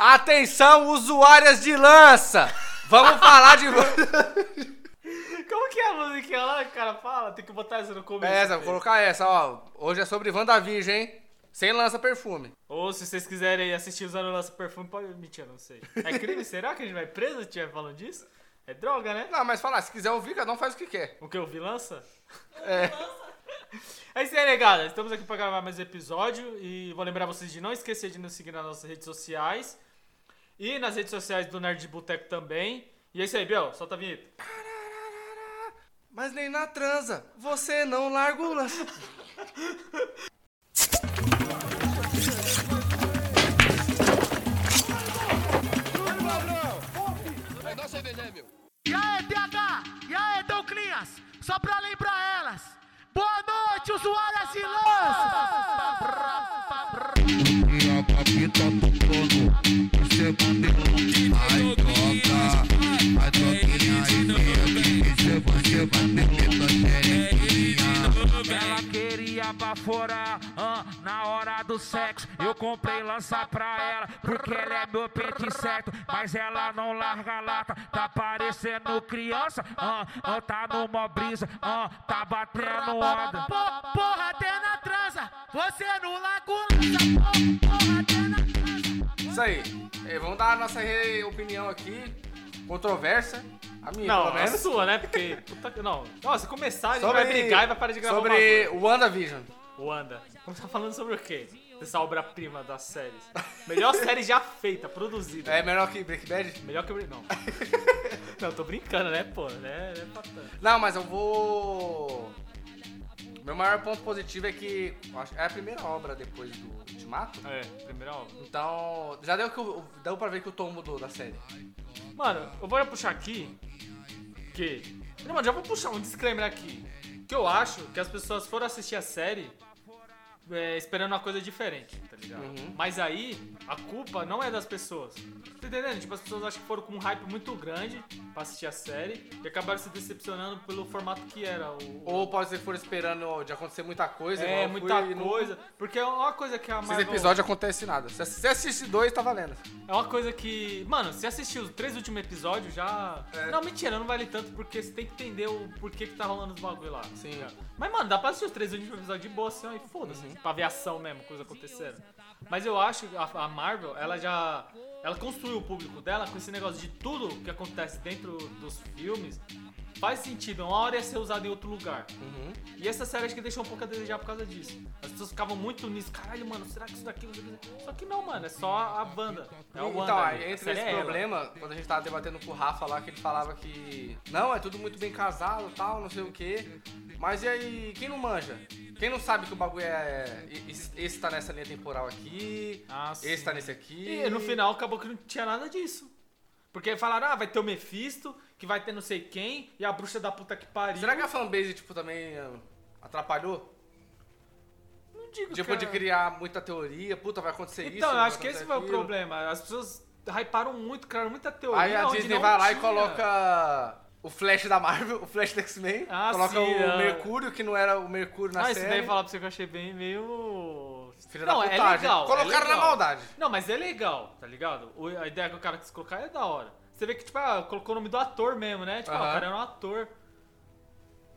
Atenção, usuárias de lança! Vamos falar de. Como que é a musiquinha lá que o cara fala? Tem que botar essa no começo. essa, vou colocar essa, ó. Hoje é sobre WandaVision, hein? Sem lança perfume. Ou se vocês quiserem assistir usando nosso perfume, pode. Mentira, não sei. É crime? Será que a gente vai preso se estiver falando disso? É droga, né? Não, mas falar, se quiser ouvir, cada um faz o que quer. O que eu vi lança? É. É isso aí, negada. Estamos aqui para gravar mais um episódio e vou lembrar vocês de não esquecer de nos seguir nas nossas redes sociais e nas redes sociais do Nerd de Boteco também. E é isso aí, Biel. Solta a vinheta. Mas nem na transa, você não larga o lance. E aí, TH? E aí, Douclinhas? Só pra lembrar elas. Boa noite, usuárias! E a baforar ah, na hora do sexo. Eu comprei lança pra ela, porque ela é meu pente certo. Mas ela não larga lata, tá parecendo criança. Ah, ah, tá numa brisa, ah, tá batendo onda. Porra, até na transa, você não lança. Porra, até na transa. Isso aí. É, vamos dar a nossa opinião aqui. Controversa. A minha, Não, pelo a menos. sua, né? Porque. Puta, que- não. Não, se começar, a gente Sobre, vai brigar e vai parar de gravar sobre o WandaVision. Wanda. Vamos estar falando sobre o quê? Essa obra-prima das séries. Melhor série já feita, produzida. É melhor que Breaking Bad? Melhor que. Não. não, tô brincando, né, pô? Né, né. Não, mas eu vou. Meu maior ponto positivo é que é a primeira obra depois do Ultimato. É, primeira obra. Então, já deu, que, o- deu pra ver que o tom mudou da série. Mano, eu vou puxar aqui que. Não, mano, já vou puxar um disclaimer aqui. Que eu acho que as pessoas foram assistir a série é, esperando uma coisa diferente, tá ligado? Uhum. Mas aí, a culpa não é das pessoas. Tá entendendo? Tipo, as pessoas acham que foram com um hype muito grande pra assistir a série e acabaram se decepcionando pelo formato que era. O, Ou pode ser que foram esperando de acontecer muita coisa. é, muita e não- coisa. Porque é uma coisa que a Esses Marvel... episódios acontece nada. Se você assiste dois, tá valendo. É uma coisa que. Mano, se assistir os três últimos episódios já. É. Não, mentira, não vale tanto porque você tem que entender o porquê que tá rolando os bagulho lá. Sim. Mas, mano, dá pra assistir os três últimos episódios de boa assim, ó, e foda-se. Pra ver ação mesmo, coisa acontecendo. Mas eu acho que a, a Marvel, ela já. Ela construiu o público dela com esse negócio de tudo que acontece dentro dos filmes. Faz sentido, uma hora ia ser usado em outro lugar. Uhum. E essa série acho que deixou um pouco a desejar por causa disso. As pessoas ficavam muito nisso. Caralho, mano, será que isso daqui... isso daqui- Só que não, mano, é só a banda. É o Wanda. então, ali. série esse é ela. problema, quando a gente tava debatendo com o Rafa lá, que ele falava que. Não, é tudo muito bem casado tal, não sei o quê. Mas e aí, quem não manja? Quem não sabe que o bagulho é. Esse, esse tá nessa linha temporal aqui, Ah, esse tá nesse aqui. E no final acabou que não tinha nada disso. Porque falaram, ah, vai ter o Mephisto, que vai ter não sei quem, e a bruxa da puta que pariu. Será que a fanbase, tipo, também ah, atrapalhou? Não digo Tipo, que de é- criar muita teoria, puta, vai acontecer isso. Então, eu vai acho que esse foi o aquilo. problema. As pessoas hyparam muito, criaram muita teoria. Aí a Disney vai lá e tinha. coloca o Flash da Marvel, o Flash do X-Men, Ah, coloca sim, o ah. Mercúrio, que não era o Mercúrio na Ah, isso série. daí falar pra você que eu achei bem meio. Filha não, da é putagem. legal. Colocaram é na legal. maldade. Não, mas é legal, tá ligado? A ideia que o cara quis colocar é da hora. Você vê que, tipo, ah, colocou o nome do ator mesmo, né? Tipo, ah, o cara era um ator.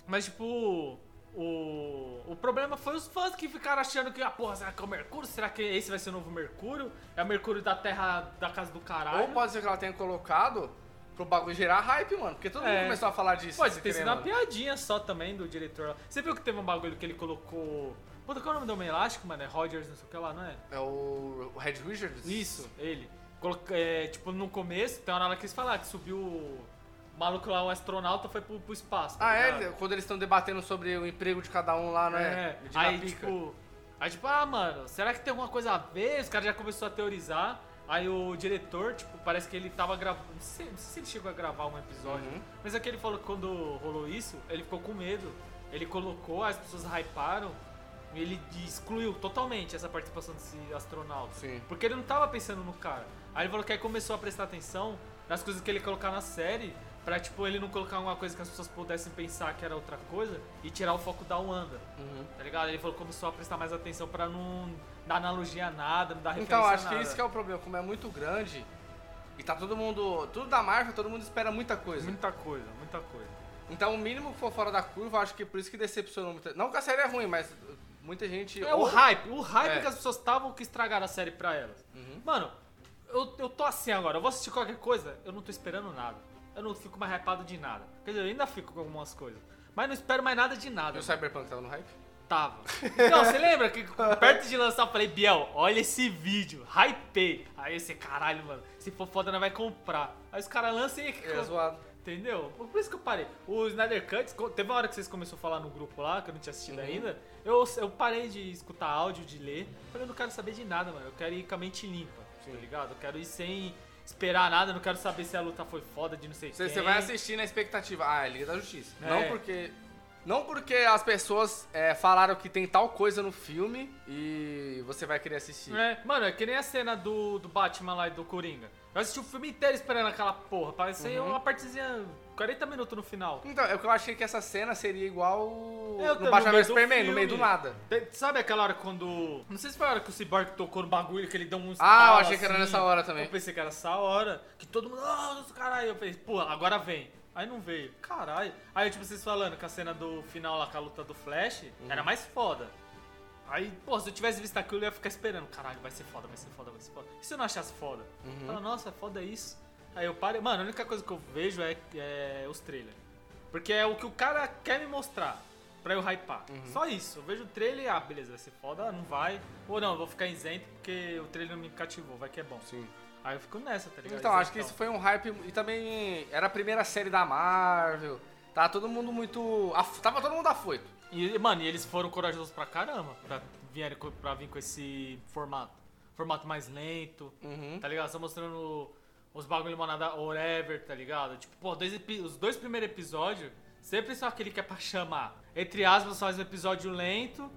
Mas, tipo, o, o problema foi os fãs que ficaram achando que, ah, porra, será que é o Mercúrio? Será que esse vai ser o novo Mercúrio? É o Mercúrio da Terra da casa do caralho? Ou pode ser que ela tenha colocado pro bagulho gerar hype, mano. Porque todo mundo É. começou a falar disso. Pode ter sido uma piadinha só também do diretor lá. Você viu que teve um bagulho que ele colocou. Puta, qual é o nome do Homem Elástico, mano? É Rogers, não sei o que lá, não é? É o, o Red Richards? Isso, ele. É, tipo, no começo, tem uma hora que eles falaram que subiu o maluco lá, o astronauta, foi pro, pro espaço. tá Ah, é? ligado? Quando eles estão debatendo sobre o emprego de cada um lá, não é? É, aí tipo, aí tipo, ah, mano, será que tem alguma coisa a ver? Os caras já começou a teorizar. Aí o diretor, tipo, parece que ele tava gravando. Não sei, não sei se ele chegou a gravar um episódio. Uhum. Mas é que ele falou que quando rolou isso, ele ficou com medo. Ele colocou, as pessoas hyparam. E ele excluiu totalmente essa participação desse astronauta. Sim. Porque ele não tava pensando no cara. Aí ele falou que aí começou a prestar atenção nas coisas que ele colocar na série. Pra, tipo, ele não colocar alguma coisa que as pessoas pudessem pensar que era outra coisa e tirar o foco da Wanda, Uhum. tá ligado? Ele falou que começou a prestar mais atenção pra não dar analogia a nada, não dar referência Então, a acho que nada. isso que é o problema. Como é muito grande e tá todo mundo. Tudo da Marvel, todo mundo espera muita coisa. Muita coisa, muita coisa. Então, o mínimo que for fora da curva, acho que por isso que decepcionou muita. Não que a série é ruim, mas muita gente. É o ou- hype, o hype É. que as pessoas estavam que estragaram a série pra elas. Uhum. Mano, eu, eu tô assim agora, eu vou assistir qualquer coisa, eu não tô esperando nada. Eu não fico mais hypado de nada. Quer dizer, eu ainda fico com algumas coisas. Mas não espero mais nada de nada. E o Cyberpunk tava no hype? Tava. Não, você lembra que perto de lançar eu falei, Biel, olha esse vídeo, hypei. Aí esse caralho, mano, se for foda, nós vai comprar. Aí os caras lançam e. É zoado. Entendeu? Por isso que eu parei. O Snyder Cut, teve uma hora que vocês começaram a falar no grupo lá, que eu não tinha assistido Uhum. ainda. Eu, eu parei de escutar áudio, de ler. Falei, eu não quero saber de nada, mano. Eu quero ir com a mente limpa, tá ligado? Eu quero ir sem esperar nada, não quero saber se a luta foi foda de não sei Você, quem. você vai assistir na expectativa. Ah, é Liga da Justiça. É. Não porque. Não porque as pessoas é, falaram que tem tal coisa no filme e você vai querer assistir. É, mano, é que nem a cena do, do Batman lá e do Coringa. Eu assisti o filme inteiro esperando aquela porra. Parecia Uhum. uma partezinha, 40 minutos no final. Então, é que eu achei que essa cena seria igual Eu no Batman vs Superman, no meio do filme. nada. Sabe aquela hora quando. Não sei se foi a hora que o Cyborg tocou no bagulho, que ele deu um Ah, eu achei que era assim. nessa hora também. Eu pensei que era essa hora, que todo mundo, ah, caralho, eu pensei, pô, agora vem. Aí não veio, caralho. Aí, tipo, vocês falando que a cena do final lá com a luta do Flash Uhum. era mais foda. Aí, pô, se eu tivesse visto aquilo, eu ia ficar esperando, caralho, vai ser foda, vai ser foda, vai ser foda. E se eu não achasse foda? Uhum. Fala, nossa, é foda isso. Aí eu parei, mano, a única coisa que eu vejo é, é os trailers. Porque é o que o cara quer me mostrar. Pra eu hypar. Uhum. Só isso. Eu vejo o trailer e, ah, beleza, vai ser foda, não vai. Ou não, eu vou ficar isento porque o trailer não me cativou, vai que é bom. Sim. Aí eu fico nessa, tá ligado? Então, acho que isso foi um hype. E também era a primeira série da Marvel. Tá todo mundo muito. Tava todo mundo afoito. E, mano, e eles foram corajosos pra caramba pra, vierem co- pra vir com esse formato. Formato mais lento, Uhum. tá ligado? Só mostrando os bagulho limonada whatever, tá ligado? Tipo, pô, dois os dois primeiros episódios, sempre só aquele que é pra chamar. Entre aspas, faz um episódio lento.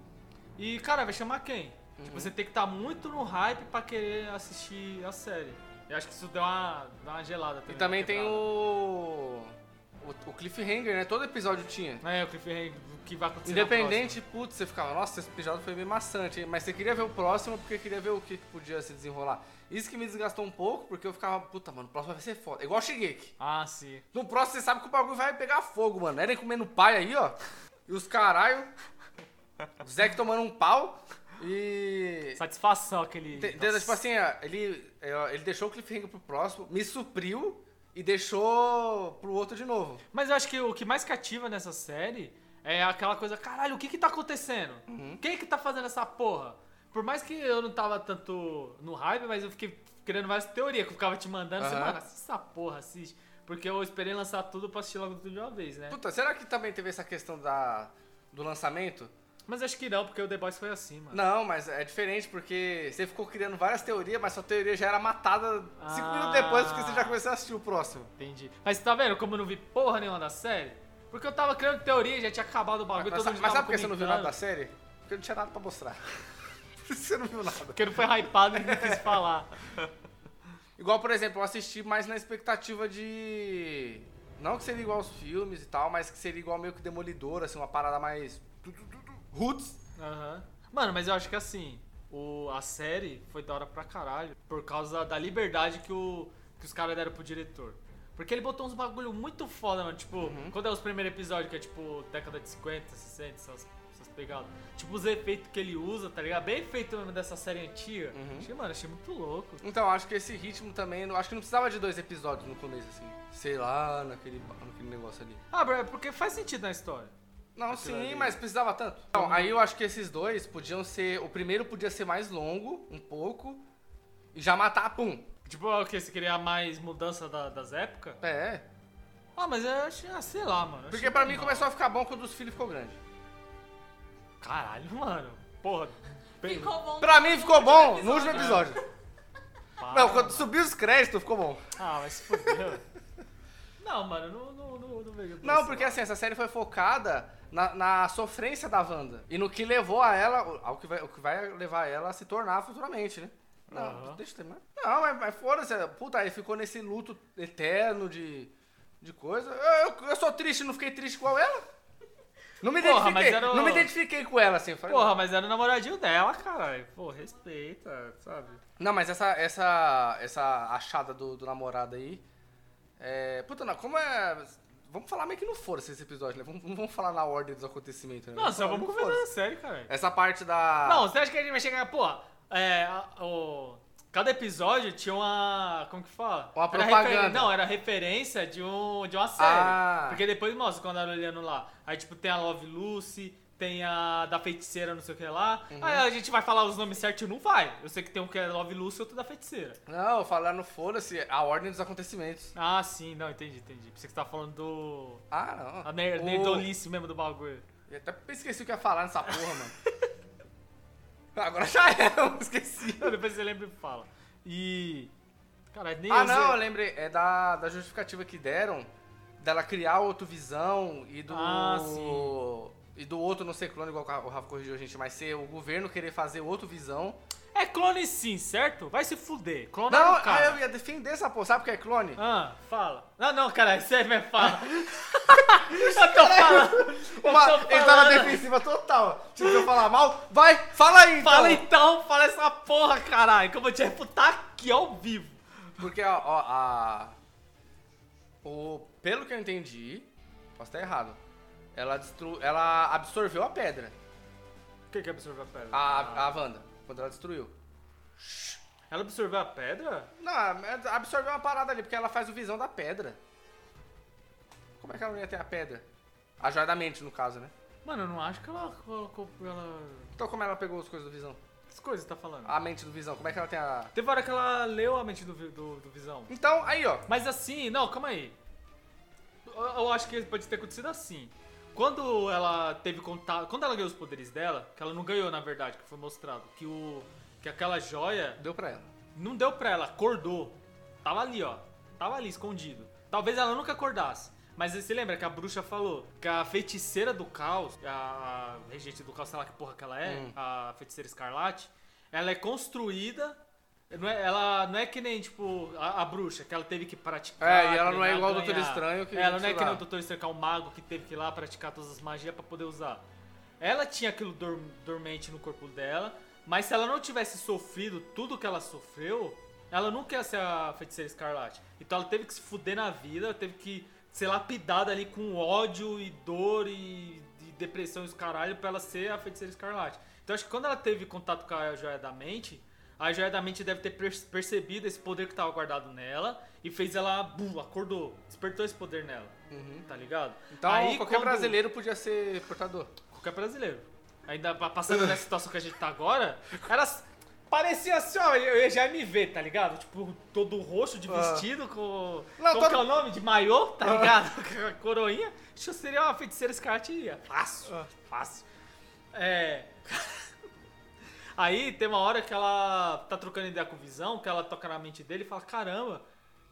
E, cara, vai chamar quem? Uhum. Tipo, você tem que estar muito no hype pra querer assistir a série. Eu acho que isso deu uma, deu uma gelada também. E também tem o. O, o Cliffhanger, né? Todo episódio tinha. É, o cliffhanger que vai acontecer na Independente, putz, você ficava, nossa, esse episódio foi bem maçante, hein? mas você queria ver o próximo porque queria ver o que podia se desenrolar. Isso que me desgastou um pouco, porque eu ficava, puta, mano, o próximo vai ser foda. Igual Shigeki. próxima. Ah, sim. No próximo você sabe que o bagulho vai pegar fogo, mano. Eren comendo pai aí, ó. E os caralho. O Zack tomando um pau. E. Satisfação aquele. Te-. Tipo assim, ó, ele, é, ele deixou o cliffhanger pro próximo, me supriu e deixou pro outro de novo. Mas eu acho que o que mais cativa nessa série é aquela coisa, caralho, o que que tá acontecendo? Uhum. Quem que tá fazendo essa porra? Por mais que eu não tava tanto no hype, mas eu fiquei criando várias teorias que eu ficava te mandando. Você, Aham. mano, assiste essa porra, assiste. Porque eu esperei lançar tudo pra assistir logo tudo de uma vez, né? Puta, será que também teve essa questão da, do lançamento? Mas acho que não, porque o The Boys foi assim, mano. Não, mas é diferente porque você ficou criando várias teorias, mas sua teoria já era matada cinco Ah. minutos depois porque você já começou a assistir o próximo. Entendi. Mas tá vendo como eu não vi porra nenhuma da série? Porque eu tava criando teoria, já tinha acabado o bagulho, Mas, todo sabe- mundo mas sabe por que você não viu nada da série? Porque não tinha nada pra mostrar. Você não viu nada. Porque não foi hypado e não quis falar. Igual, por exemplo, eu assisti mais na expectativa de. Não que seria igual aos filmes e tal, mas que seria igual meio que Demolidor, assim, uma parada mais. Roots. Aham. Mano, mas eu acho que assim, o, a série foi da hora pra caralho por causa da liberdade que, o, que os caras deram pro diretor. Porque ele botou uns bagulho muito foda, mano. Tipo, Uhum. quando é os primeiros episódios, que é tipo década de 50, 60, essas, essas pegadas. Tipo, os efeitos que ele usa, tá ligado? Bem feito mesmo dessa série antiga. Uhum. Achei, mano, achei muito louco. Então, acho que esse ritmo também. Acho que não precisava de dois episódios no começo, assim. Sei lá, naquele, naquele negócio ali. Ah, bro, é porque faz sentido na história. Não, Aquilo sim, ali. mas precisava tanto. Então, aí eu acho que esses dois podiam ser. O primeiro podia ser mais longo, um pouco, e já matar, pum. Tipo, é o que? Você queria mais mudança da- das épocas? É. Ah, mas eu achei, ah, sei lá, mano. eu Porque achei pra mim normal. começou a ficar bom quando os filhos ficou grande. Caralho, mano. Porra. Ficou bom. Pra mim ficou bom no último episódio. Para, Não, quando mano. subiu os créditos ficou bom. Ah, mas se fudeu. não, mano, não, não, não, não vejo por Não, esse porque lado. assim, essa série foi focada na, na sofrência da Wanda. E no que levou a ela, ao que vai, o que vai levar ela a se tornar futuramente, né? Não, Aham. deixa eu terminar. Não, mas, mas foda-se. Puta, aí ficou nesse luto eterno de. de coisa. Eu, eu, eu sou triste, não fiquei triste igual ela. Não me Porra, identifiquei, o- não me identifiquei com ela, assim. falei, Porra, mas era o namoradinho dela, caralho. Pô, respeita, sabe? Não, mas essa, essa, essa achada do, do namorado aí. É. Puta, não, como é. Vamos falar meio que não foda esse episódio, né? Vamos, não vamos falar na ordem dos acontecimentos, né? Não, só vamos no conversar foda-se. sério, cara. Essa parte da. Não, você acha que a gente vai chegar. Porra, é. a- o, cada episódio tinha uma. Como que fala? Uma Era propaganda. referen- não, era referência de, um, de uma série. Ah. Porque depois mostra quando ela olhando lá. Aí, tipo, tem a Love Lucy. Tem a da feiticeira, não sei o que lá. Uhum. Aí a gente vai falar os nomes certinho, não vai. Eu sei que tem um que é Love Lucy e outro da feiticeira. Não, falar no foda-se, a ordem dos acontecimentos. Ah, sim, não, entendi, entendi. Pensei que você tava falando do. Ah, não. A ner O- nerdolice mesmo do bagulho. Eu até esqueci o que ia falar nessa porra, mano. Agora já era, eu esqueci. Não, depois você lembra e fala. E. Cara, nem Ah, eu não, eu sei- lembrei. É da, da justificativa que deram dela criar outro visão e do. Ah, sim. E do outro não ser clone, igual o Rafa corrigiu a gente, mas ser o governo querer fazer outro visão. É clone sim, certo? Vai se fuder. Clone Não, ah, cara. eu ia defender essa porra. Sabe o que é clone? Ah, fala. Não, não, cara, é sério mesmo, fala. eu tô falando. Uma, eu tô ele tá na falando. defensiva total. Se eu falar mal, vai, fala aí, então. Fala então, fala essa porra, caralho, que eu vou te refutar aqui ao vivo. Porque, ó, ó, a. O, pelo que eu entendi, posso estar errado. Ela, destru, ela absorveu a pedra. O que que absorveu a pedra? A, a Wanda, quando ela destruiu. Ela absorveu a pedra? Não, absorveu uma parada ali, porque ela faz o visão da pedra. Como é que ela não ia ter a pedra? A joia da mente, no caso, né? Mano, eu não acho que ela colocou ela... Então como ela pegou as coisas do visão? Que coisas você tá falando? A mente do visão, como é que ela tem a. Teve hora que ela leu a mente do, do, do Visão. Então, aí, ó. Mas assim, não, calma aí. Eu, eu acho que pode ter acontecido assim. Quando ela teve contato. Quando ela ganhou os poderes dela, que ela não ganhou, na verdade, que foi mostrado, que o. Que aquela joia Deu pra ela. não deu pra ela, acordou. Tava ali, ó. Tava ali, escondido. Talvez ela nunca acordasse. Mas você lembra que a bruxa falou que a feiticeira do caos, a regente do caos, sei lá que porra que ela é, Hum. a feiticeira escarlate, ela é construída. Não é, ela não é que nem, tipo, a, a bruxa, que ela teve que praticar. É, e ela não é igual o Doutor. Estranho que É, ela não é que nem o. Doutor Estranho, que é um mago que teve que ir lá praticar todas as magias pra poder usar. Ela tinha aquilo dor- dormente no corpo dela, mas se ela não tivesse sofrido tudo que ela sofreu, ela nunca ia ser a feiticeira escarlate. Então ela teve que se fuder na vida, teve que ser lapidada ali com ódio e dor e, e depressão e os caralho pra ela ser a feiticeira escarlate. Então acho que quando ela teve contato com a joia da mente, a joia da mente deve ter per- percebido esse poder que tava guardado nela e fez ela, bum, acordou, despertou esse poder nela. Tá ligado? Então Aí, qualquer quando- brasileiro podia ser portador. Qualquer brasileiro. Ainda pa- passando nessa situação que a gente tá agora, era. Parecia assim, ó, eu eu já ia me ver, tá ligado? Tipo, todo roxo de Ah. vestido com. Não, Qual todo- que é o nome? De maiô, tá ligado? Com a coroinha. Acho que seria uma feiticeira escarlate e ia. Fácil, Ah. fácil. É. Aí tem uma hora que ela tá trocando ideia com o Visão, que ela toca na mente dele e fala: caramba,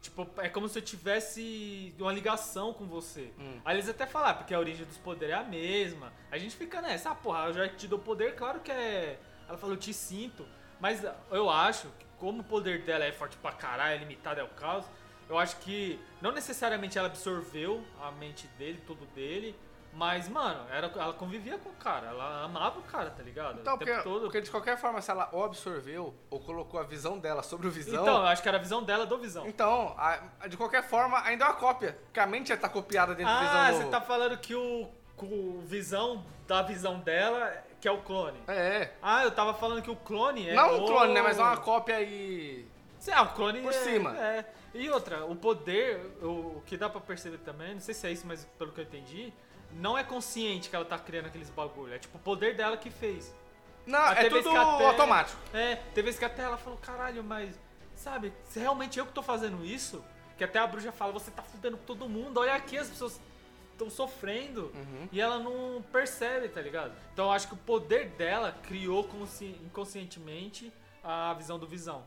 tipo, é como se eu tivesse uma ligação com você. Hum. Aí eles até falam, "Ah, porque a origem dos poderes é a mesma. A gente fica nessa, ah, porra, eu já te dou poder, claro que é. Ela falou, eu te sinto. Mas eu acho que, como o poder dela é forte pra caralho, é limitado, é o caos, eu acho que não necessariamente ela absorveu a mente dele, tudo dele. Mas, mano, era, ela convivia com o cara, ela amava o cara, tá ligado? Então, o tempo porque, todo. porque de qualquer forma, se ela absorveu ou colocou a visão dela sobre o visão. Então, eu acho que era a visão dela do visão. Então, a- de qualquer forma, ainda é uma cópia. Porque a mente já tá copiada dentro do visão Ah, você tá falando que o, o visão da visão dela, que é o clone. É. Ah, eu tava falando que o clone é. Não um o- clone, né? Mas é uma cópia aí. Ah, o clone Por é- cima. É. E outra, o poder, o, o que dá pra perceber também, não sei se é isso, mas pelo que eu entendi, não é consciente que ela tá criando aqueles bagulho. É tipo o poder dela que fez. Não, Ah, é tudo até- automático. É, teve vezes que até ela falou, caralho, mas, sabe, se realmente eu que tô fazendo isso, que até a bruxa fala, você tá fudendo com todo mundo, olha aqui, as pessoas estão sofrendo. Uhum. E ela não percebe, tá ligado? Então eu acho que o poder dela criou consci- inconscientemente a visão do Visão.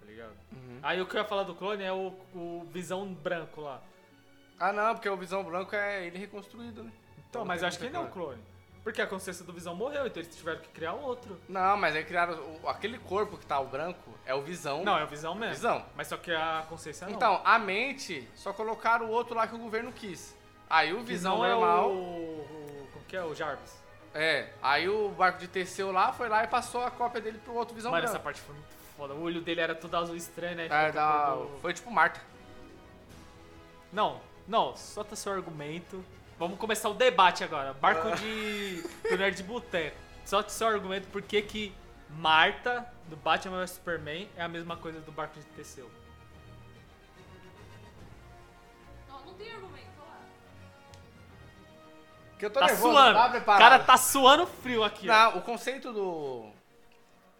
Tá ligado? Uhum. Aí o que eu ia falar do clone é o, o Visão branco lá. Ah, não, porque o visão branco é ele reconstruído, né? Então, Não mas acho que ele não é um coisa. clone. Porque a consciência do Visão morreu, então eles tiveram que criar outro. Não, mas aí criaram. o- aquele corpo que tá o branco é o Visão. Não, é o Visão mesmo. Visão. Mas só que a consciência não. Então, a mente, só colocaram o outro lá que o governo quis. Aí o Visão Visão é normal. o, o... Como que é? O Jarvis. É. Aí o barco de Teseu lá foi lá e passou a cópia dele pro outro Visão Mano, essa branco. parte foi muito foda. O olho dele era tudo azul estranho, né? É, Ficou da- todo- Foi tipo Marta. Não, não, solta seu argumento. Vamos começar o debate agora. Barco Ah. de. do Nerd de Boteco. Solta seu argumento por que que Marta, do Batman vs Superman, é a mesma coisa do barco de Teseu. Não, não tem argumento, olha lá. Que eu tô Tá nervoso, suando. tá o cara tá suando frio aqui, ó. Não, o conceito do.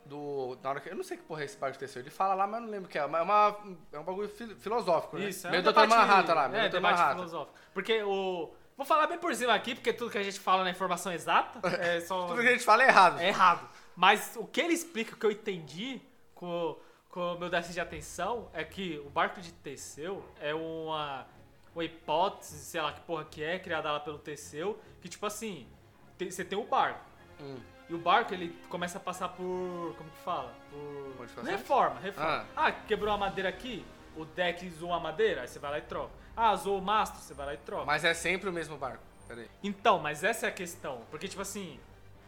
Do. Na hora que, eu não sei que porra é esse barco de Teseu. Ele fala lá, mas eu não lembro o que é. É, uma, é um bagulho fil- filosófico, né? Isso, é Meio um debate- Manhattan lá, meio É, debate Manhattan. filosófico. Porque o... Vou falar bem por cima aqui, porque tudo que a gente fala na informação exata é só... Tudo que a gente fala é errado. É errado. Mas o que ele explica, o que eu entendi com, com o meu déficit de atenção, é que o barco de Teseu é uma, uma hipótese, sei lá que porra que é, criada lá pelo Teseu, que tipo assim, tem- você tem o barco. Hum. E o barco, ele começa a passar por. Como que fala? Por. Reforma, reforma. Ah. quebrou a madeira aqui, o deck zoou a madeira, aí você vai lá e troca. Ah, zoou o mastro, você vai lá e troca. Mas é sempre o mesmo barco. Peraí. Então, mas essa é a questão. Porque, tipo assim,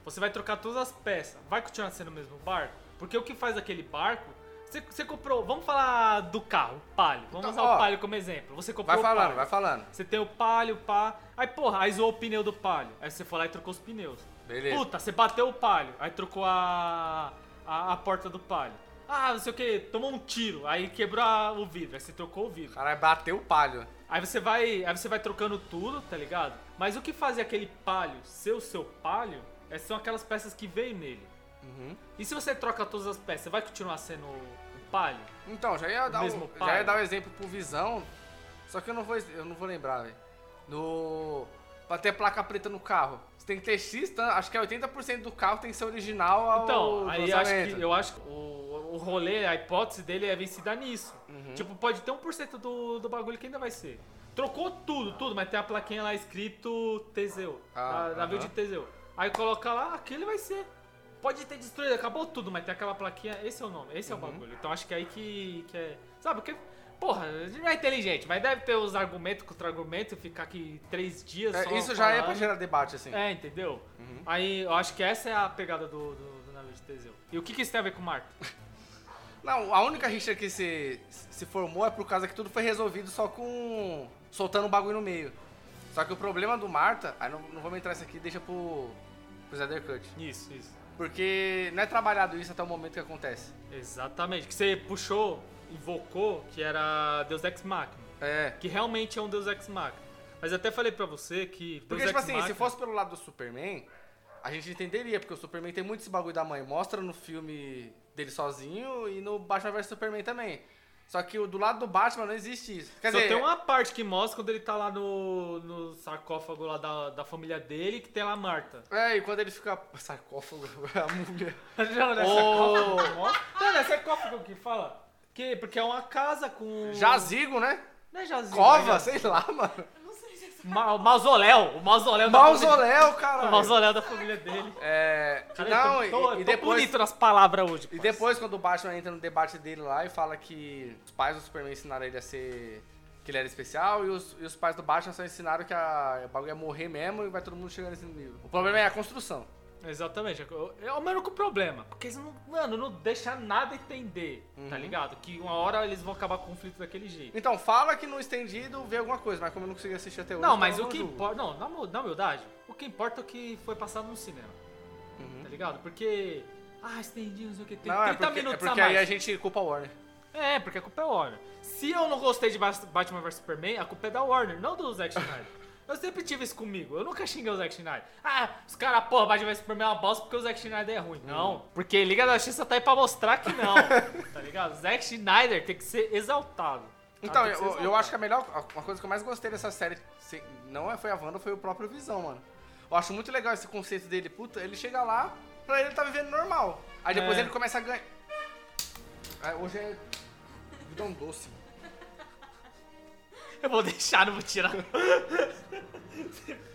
você vai trocar todas as peças. Vai continuar sendo o mesmo barco? Porque o que faz aquele barco. Você, você comprou. Vamos falar do carro, o Palio. Vamos Então, usar ó, o Palio como exemplo. Você comprou Vai o falando, Palio. vai falando. Você tem o Palio, pá. Aí, porra, aí zoou o pneu do Palio. Aí você foi lá e trocou os pneus. Beleza. Puta, você bateu o Palio. Aí trocou a. a, a porta do Palio. Ah, não sei o que, tomou um tiro. Aí quebrou a- o vidro. Aí você trocou o vidro. Caralho, bateu o palho. Aí você vai, aí você vai trocando tudo, tá ligado? Mas o que faz aquele palio ser o seu palio é, são aquelas peças que veio nele. Uhum. E se você troca todas as peças, vai continuar sendo o palio? Então, já ia dar, mesmo o, pai. já ia dar o exemplo pro Visão, só que eu não vou, eu não vou lembrar, velho. No... Pra ter placa preta no carro. Tem que ter X, tá? acho que é 80% do carro tem que ser original ao Então, aí acho que, eu acho que o, o rolê, a hipótese dele é vencida nisso. Uhum. Tipo, pode ter 1% do, do bagulho que ainda vai ser. Trocou tudo, tudo, mas tem a plaquinha lá escrito Teseu. Ah, na- navio aham. de Teseu. Aí coloca lá, aquele vai ser. Pode ter destruído, acabou tudo, mas tem aquela plaquinha, esse é o nome, esse é o Uhum. bagulho. Então acho que é aí que, que é. Sabe, porque. Porra, não é inteligente, mas deve ter os argumentos contra argumentos e ficar aqui três dias. É, só isso já é pra falando. gerar debate, assim. É, entendeu? Uhum. Aí eu acho que essa é a pegada do, do, do navio de Teseu. E o que, que isso tem a ver com Marta? Não, a única rixa que se, se formou é por causa que tudo foi resolvido só com. soltando o bagulho no meio. Só que o problema do Marta, aí não, não vamos entrar isso aqui, deixa pro. pro Snyder Cut. Isso, isso. Porque não é trabalhado isso até o momento que acontece. Exatamente. Que você puxou, invocou, que era Deus Ex Machina. É. Que realmente é um Deus Ex Machina. Mas eu até falei pra você que Deus Porque, Ex tipo assim, Machina... se fosse pelo lado do Superman, a gente entenderia, porque o Superman tem muito esse bagulho da mãe. Mostra no filme dele sozinho e no Batman vs Superman também. Só que do lado do Batman não existe isso. Quer Só dizer, tem uma parte que mostra quando ele tá lá no, no sarcófago lá da, da família dele, que tem lá a Marta. É, e quando ele fica. Sarcófago, a múmia. Não, não é Ô. sarcófago que mostra? Não, não é sarcófago que fala. Que, porque é uma casa com... Jazigo, né? Não é jazigo. Cova, é sei lá, mano. Eu não sei se é Ma o mausoléu. O mausoléu da família- Mausoléu, O cara. mausoléu da família dele. É. Cara, não, eu tô, tô- e, tô depois. bonito nas palavras hoje. E depois, quando o Batman entra no debate dele lá e fala que os pais do Superman ensinaram ele a ser. que ele era especial, e os, e os pais do Batman só ensinaram que a, o bagulho ia morrer mesmo e vai todo mundo chegar nesse nível. O problema é a construção. Exatamente. É o meu único problema. Porque eles não, mano, não deixa nada entender, tá Uhum. ligado? Que uma hora eles vão acabar com o conflito daquele jeito. Então, fala que no estendido vê alguma coisa, mas como eu não consegui assistir até hoje. Não, então mas o que importa. Não, na, na humildade, o que importa é o que foi passado no cinema, Uhum. tá ligado? Porque. Ah, estendi, não sei o que. Tem Não, é 30 porque, é minutos porque a mais. aí a gente culpa a Warner. É, porque a culpa é Warner. Se eu não gostei de Batman vs Superman, a culpa é da Warner, não do Zack Snyder. Eu sempre tive isso comigo. Eu nunca xinguei o Zack Snyder. Ah, os caras, porra, Batman vs Superman é uma bosta porque o Zack Snyder é ruim. Não, porque Liga da Justiça tá aí pra mostrar que não. tá ligado? Zack Snyder tem que ser exaltado. Então, ser eu, eu acho que a melhor. Uma coisa que eu mais gostei dessa série não é- foi a Wanda, foi o próprio Visão, mano. Eu acho muito legal esse conceito dele, puta, ele chega lá, pra ele tá vivendo normal. Aí depois É. ele começa a ganhar. É, hoje é. Vidão doce. Eu vou deixar, não vou tirar.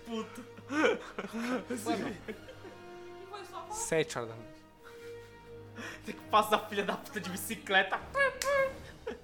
Puto. E foi só falar. Sete horas da noite. Tem que passar a filha da puta de bicicleta.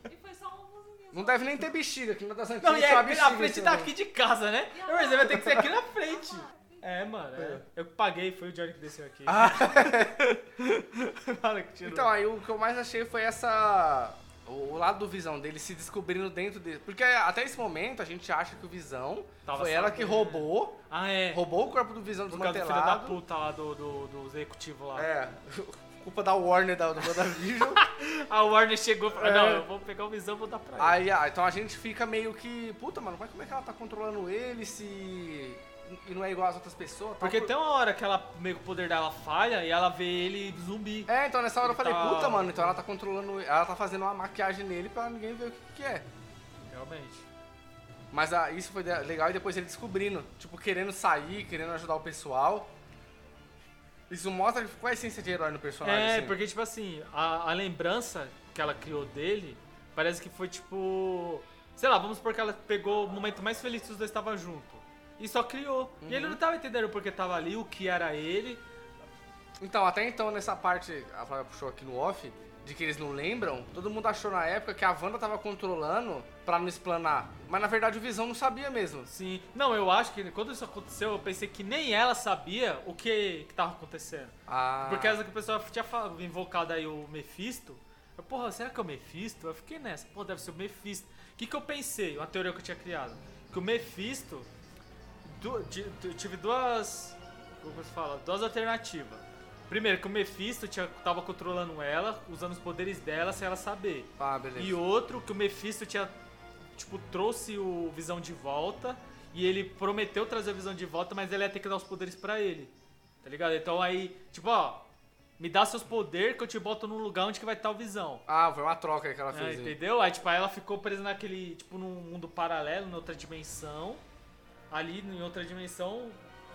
E foi só uma buzininha. Não deve nem ter bexiga, que não das antigas. Não, e é aqui bexiga na em frente daqui de casa, né? E a Mas vai ter que ser aqui na frente. É, mano. é. Eu que paguei, foi o Johnny que desceu aqui. Ah. Fala que tirou. Então, aí o que eu mais achei foi essa. O o lado do Visão dele se descobrindo dentro dele. Porque até esse momento a gente acha que o Visão Tava foi ela que roubou. ah, é. Roubou o corpo do Visão Por causa do filho da desmantelado. puta lá do, do, do executivo lá. É. Culpa da Warner da, do WandaVision. A Warner chegou e falou: É. Não, eu vou pegar o visão e vou dar pra ele. Aí, ah, então a gente fica meio que. Puta, mano, mas como é que ela tá controlando ele se. E não é igual às outras pessoas? tal? Porque tem uma hora que ela meio que o poder dela falha e ela vê ele zumbi. É, então nessa hora eu falei, Tá. puta, mano, então ela tá controlando. Ela tá fazendo uma maquiagem nele pra ninguém ver o que, que é. Realmente. Mas ah, isso foi legal e depois ele descobrindo, tipo, querendo sair, querendo ajudar o pessoal. Isso mostra qual é a essência de herói no personagem. É, assim. porque, tipo assim, a, a lembrança que ela criou dele parece que foi tipo. Sei lá, vamos supor que ela pegou o momento mais feliz que os dois estavam juntos. E só criou. E Uhum. ele não tava entendendo porque tava ali, o que era ele. Então, até então, nessa parte, a Flávia puxou aqui no off, de que eles não lembram, todo mundo achou na época que a Wanda tava controlando pra não explanar. Mas na verdade o Visão não sabia mesmo. Sim. Não, eu acho que quando isso aconteceu, eu pensei que nem ela sabia o que, que tava acontecendo. Ah, Por causa que o pessoal tinha invocado aí o Mephisto. Eu, porra, será que é o Mephisto? Eu fiquei nessa, pô, deve ser o Mephisto. O que, que eu pensei? Uma teoria que eu tinha criado. Que o Mephisto. Du- tive duas. Como se fala? Duas alternativas. Primeiro, que o Mephisto tinha, tava controlando ela, usando os poderes dela sem ela saber. Ah, beleza. E outro, que o Mephisto tinha, tipo, trouxe o Visão de volta. E ele prometeu trazer o Visão de volta, mas ele ia ter que dar os poderes pra ele. Tá ligado? Então aí, tipo, ó, me dá seus poderes que eu te boto num lugar onde que vai estar o Visão. Ah, foi uma troca aí que ela É, fez. aí. entendeu? Aí, tipo, aí ela ficou presa naquele, tipo, num mundo paralelo, em outra dimensão. Ali, em outra dimensão,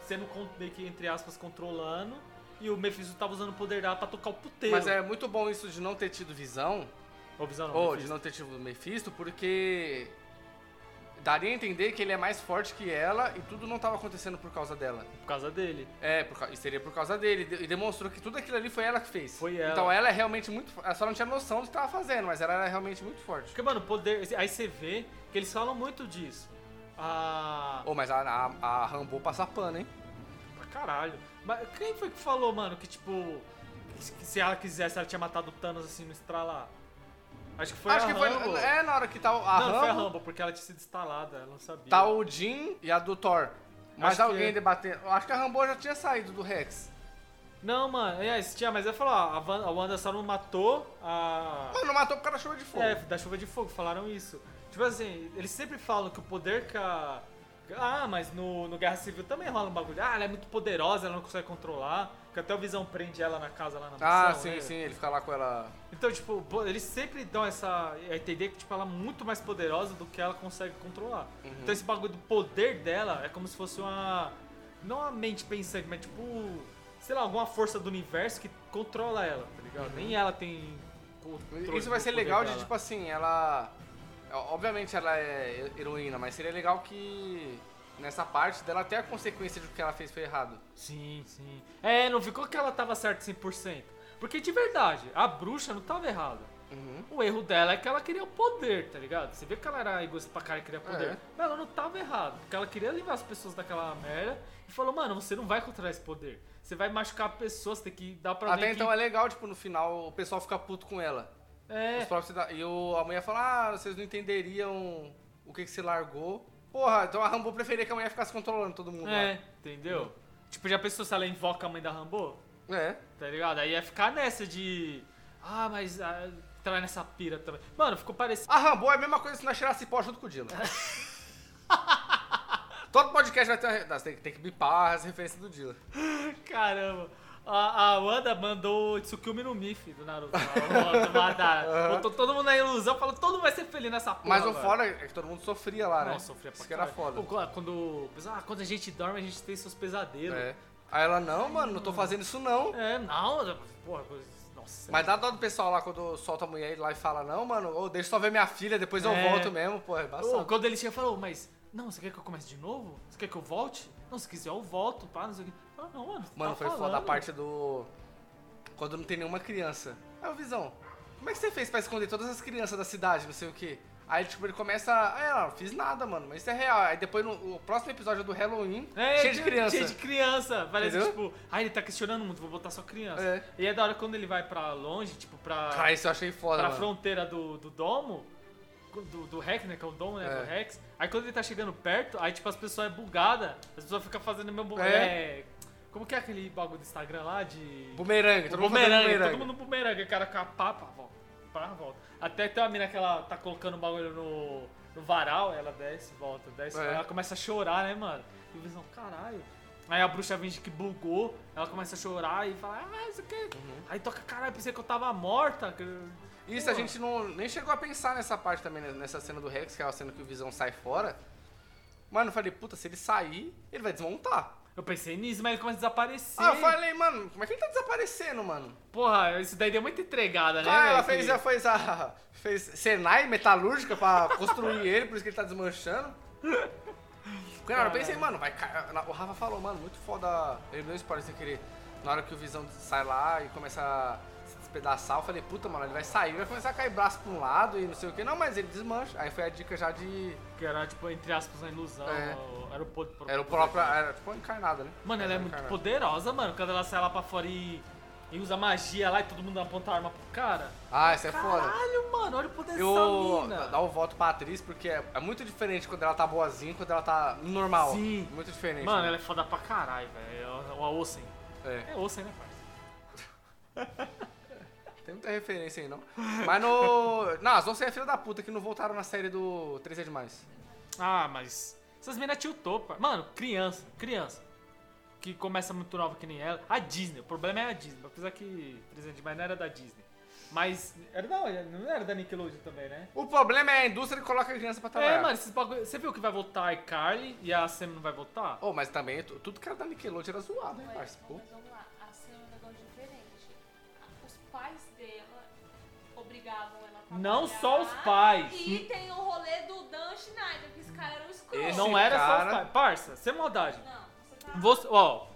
sendo, meio que, entre aspas, controlando. E o Mephisto tava usando o poder dela pra tocar o puteiro. Mas é muito bom isso de não ter tido visão, Ou Visão não, ou de não ter tido Mephisto, porque daria a entender que ele é mais forte que ela e tudo não tava acontecendo por causa dela. Por causa dele. É, por, e seria por causa dele. E demonstrou que tudo aquilo ali foi ela que fez. Foi ela. Então ela é realmente muito. Ela só não tinha noção do que tava fazendo, mas ela era realmente muito forte. Porque, mano, poder. Aí você vê que eles falam muito disso. Ah. Ô, mas a, a, a Rambo passa pano, hein? Pra caralho. Mas quem foi que falou, mano, que tipo. Que se ela quisesse, ela tinha matado o Thanos assim no estralar? Acho que foi Acho a que foi. Rambo. É, na hora que tá o- a não, não foi a Rambo, Rambo, porque ela tinha sido instalada, ela não sabia. tá o Jim e a do Thor. Mas Acho que alguém é. debatendo. Acho que a Rambo já tinha saído do Rex. Não, mano, é, esse tinha, mas eu falou, ó, a, Van- a Wanda só não matou a. Mano, não matou por causa da chuva de fogo. É, da chuva de fogo, falaram isso. Tipo assim, eles sempre falam que o poder que a. Ah, mas no, no Guerra Civil também rola um bagulho. Ah, ela é muito poderosa, ela não consegue controlar. Que até o Visão prende ela na casa lá na ah, mansão, sim, né? sim, ele fica lá com ela. Então, tipo, eles sempre dão essa a entender que tipo, ela é muito mais poderosa do que ela consegue controlar. Uhum. Então esse bagulho do poder dela é como se fosse uma. Não uma mente pensante, mas tipo. Sei lá, alguma força do universo que controla ela, tá ligado? Nem ela tem. Uhum. Isso vai ser legal de, dela. tipo assim, ela. Obviamente ela é heroína, mas seria legal que nessa parte dela até a consequência de que ela fez foi errado. Sim, sim. É, não ficou que ela tava certa 100%. Porque de verdade, a bruxa não tava errada. Uhum. O erro dela é que ela queria o poder, tá ligado? Você vê que ela era egoísta pra cara e queria poder. É. Mas ela não tava errada, porque ela queria livrar as pessoas daquela merda e falou, mano, você não vai controlar esse poder. Você vai machucar pessoas, tem que dar pra Até então que... é legal, tipo, no final o pessoal fica puto com ela. É, Os próprios cida- E o, a mulher fala, ah, vocês não entenderiam o que, que você largou. Porra, então a Rambo preferia que a mulher ficasse controlando todo mundo é, entendeu? Tipo, já pensou se ela invoca a mãe da Rambo? lá. É. Tá ligado? Aí ia ficar nessa de... Ah, mas... Ah, entrar nessa pira também. Mano, ficou parecido... A Rambo é a mesma coisa se nós tirasse pó junto com o Dila. Todo podcast vai ter uma... Nossa, tem, tem que bipar as referências do Dila. Caramba. A, a Wanda mandou o Tsukumi no Mif do Naruto. Madara. Botou todo mundo na ilusão, falou todo mundo vai ser feliz nessa porra. Mas o agora. fora é que todo mundo sofria lá, né? Não, sofria pra Isso que era foda. Pô, Quando, ah, quando a gente dorme, a gente tem seus pesadelos. É. Aí ela, não, mano, não tô fazendo isso não. É, não, porra, Nossa. Mas dá dó do pessoal lá quando solta a mulher lá e fala, não, mano, ô, deixa eu só ver minha filha, depois eu É. volto mesmo, pô, é embaçado. quando ele chega, falou, mas. Não, você quer que eu comece de novo? Você quer que eu volte? Não, se quiser eu volto, pá, não sei o que. Ah, não, mano. Mano, tá foi foda a falando. parte do. Quando não tem nenhuma criança. Aí o Visão, como é que você fez pra esconder todas as crianças da cidade, não sei o quê? Aí, tipo, ele começa. Ah, ela, não fiz nada, mano, mas isso é real. Aí depois, no o próximo episódio é do Halloween, É, cheio de criança. Cheio de criança. Parece Entendeu? tipo, ah, ele tá questionando muito, vou botar só criança. É. E é da hora quando ele vai pra longe, tipo, pra, Cara, isso eu achei foda, pra mano. fronteira do, do domo, do, do Rex, né? Que é o domo, né? É. Do Rex. Aí quando ele tá chegando perto, aí tipo, as pessoas é bugada, as pessoas ficam fazendo meu É. é. Como que é aquele bagulho do Instagram lá de. Bumerangue, O todo mundo bumerangue, todo mundo no bumerangue, o cara com a pá, volta, pá, volta. Até tem uma mina que ela tá colocando o bagulho no, no varal, ela desce, volta, desce, É. ela começa a chorar, né, mano? E o Visão, caralho. Aí a bruxa finge que bugou, ela começa a chorar e fala, ah, isso aqui. Uhum. Aí toca, caralho, pensei que eu tava morta. que- Isso Pô. a gente não, nem chegou a pensar nessa parte também, né, nessa cena do Rex, que é a cena que o Visão sai fora. Mano, eu falei, puta, se ele sair, ele vai desmontar. Eu pensei nisso, mas ele começa a desaparecer. Ah, eu falei, mano, como é que ele tá desaparecendo, mano? Porra, isso daí deu muita entregada, né, Ah, ela fez, ela fez a. fez Senai metalúrgica pra construir ele, por isso que ele tá desmanchando. Cara, eu pensei, mano, vai cair. O Rafa falou, mano, muito foda. Ele deu spoiler sem querer. Na hora que o Visão sai lá e começa a despedaçar, eu falei, puta, mano, ele vai sair, vai começar a cair braço pra um lado e não sei o que. Não, mas ele desmancha. Aí foi a dica já de. Que era, tipo, entre aspas, uma ilusão. É. Era o poder. Era o próprio. Era tipo encarnada, né? Mano, ela é muito poderosa, mano. Quando ela sai lá pra fora e, e usa magia lá e todo mundo aponta a arma pro cara. Ah, isso é foda. Caralho, mano, olha o poder Eu dessa mina. dar o voto pra atriz porque é, é muito diferente quando ela tá boazinha e quando ela tá no normal. Sim. Muito diferente. Mano, né? ela é foda pra caralho, velho. É Uma Ossen. É. É Ossen, né, parça? Tem muita referência aí, não. Mas no. Não, as Onças é filha da puta que não voltaram na série do 3 é demais. Ah, mas. Essas minas tiltou, pá. Mano, criança, criança. Que começa muito nova que nem ela. A Disney, o problema é a Disney. Apesar que presente demais não era da Disney. Mas. Era da Não era da Nickelodeon também, né? O problema é a indústria que coloca a criança pra trabalhar. É, mano, esses bagulho. Você viu que vai voltar a iCarly e a Sam não vai voltar? Oh, mas também, tu- tudo que era da Nickelodeon era zoado, hein, Mas, parça? Pô. mas vamos lá, pais dela obrigavam ela a trabalhar. Não só os pais. E tem o rolê do Dan Schneider, que esse cara era um escroto. Esse não era só cara- os pais. Parça, sem maldade. Não, você tá... Você, ó,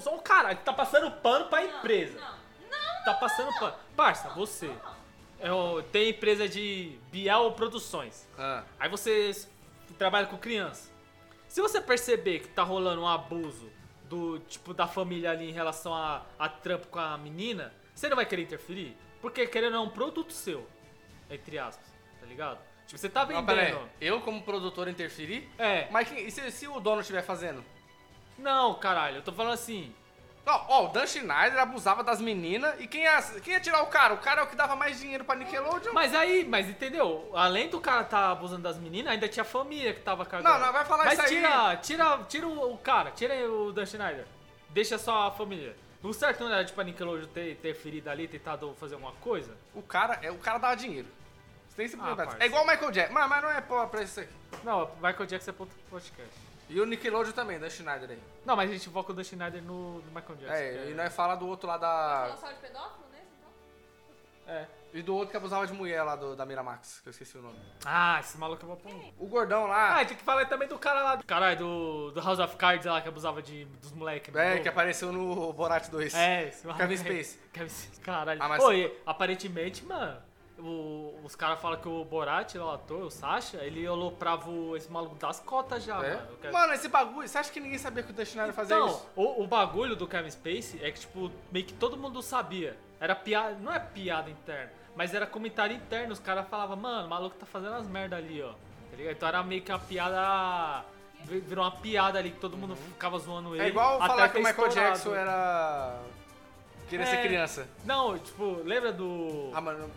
só um cara que tá passando pano pra Não, empresa. Não, não, Tá passando pano. Parça, você não. é tem empresa de Biel Produções. Ah, Aí você trabalha com criança. Se você perceber que tá rolando um abuso do tipo da família ali em relação a, a trampo com a menina, você não vai querer interferir? Porque querendo não, é um produto seu. Entre aspas, tá ligado? Tipo, você tá não, pera aí. vendendo. Eu, como produtor, interferir? É. Mas quem- e se, se o dono estiver fazendo? Não, caralho, eu tô falando assim. Ó, ó, o Dan Schneider abusava das meninas e quem ia, quem ia tirar o cara? O cara é o que dava mais dinheiro pra Nickelodeon. Mas aí, mas entendeu? Além do cara tá abusando das meninas, ainda tinha a família que tava cagando. Não, não, vai falar mas isso aí. tira, tira, tira o, o cara, tira o Dan Schneider. Deixa só a família. O certo não era tipo a Nickelodeon ter, ter ferido ali, tentado fazer alguma coisa? O cara, é, o cara dava dinheiro. Você tem que se Ah, perguntar. parça. é igual o Michael Jackson. Mas, mas não é pra, pra isso aqui. Não, Michael Jackson é ponto podcast. E o Nickelodeon também, Dan Schneider aí. Não, mas a gente foca o Dan Schneider no, no Michael Jackson. É, que e nós fala do outro lá da. Falou só de pedófilo? É. E do outro que abusava de mulher lá do, da Miramax, que eu esqueci o nome. Ah, esse maluco eu vou pôr. um. O gordão lá. Ah, tem que falar também do cara lá. Do, caralho, do, do House of Cards lá que abusava de, dos moleques. é, que apareceu no Borat 2. É, esse Kevin Space. Kevin Space, caralho. Ah, mas- Pô, e aparentemente, mano, o- os caras falam que o Borat, lá, o ator, o Sasha, ele aloprava o- esse maluco das cotas já, É? mano. O Kevin- Mano, esse bagulho, você acha que ninguém sabia que o Dan Schneider fazia Então, isso? o, o bagulho do Kevin Space é que, tipo, meio que todo mundo sabia. Era piada, não é piada interna, mas era comentário interno. Os caras falavam, mano, o maluco tá fazendo as merda ali, ó. Tá ligado? Então era meio que uma piada. vi- Virou uma piada ali que todo mundo ficava zoando ele. É igual até falar que o Michael estourado. Jackson era. Queria ser É. criança. Não, tipo, lembra do. Ah, mano.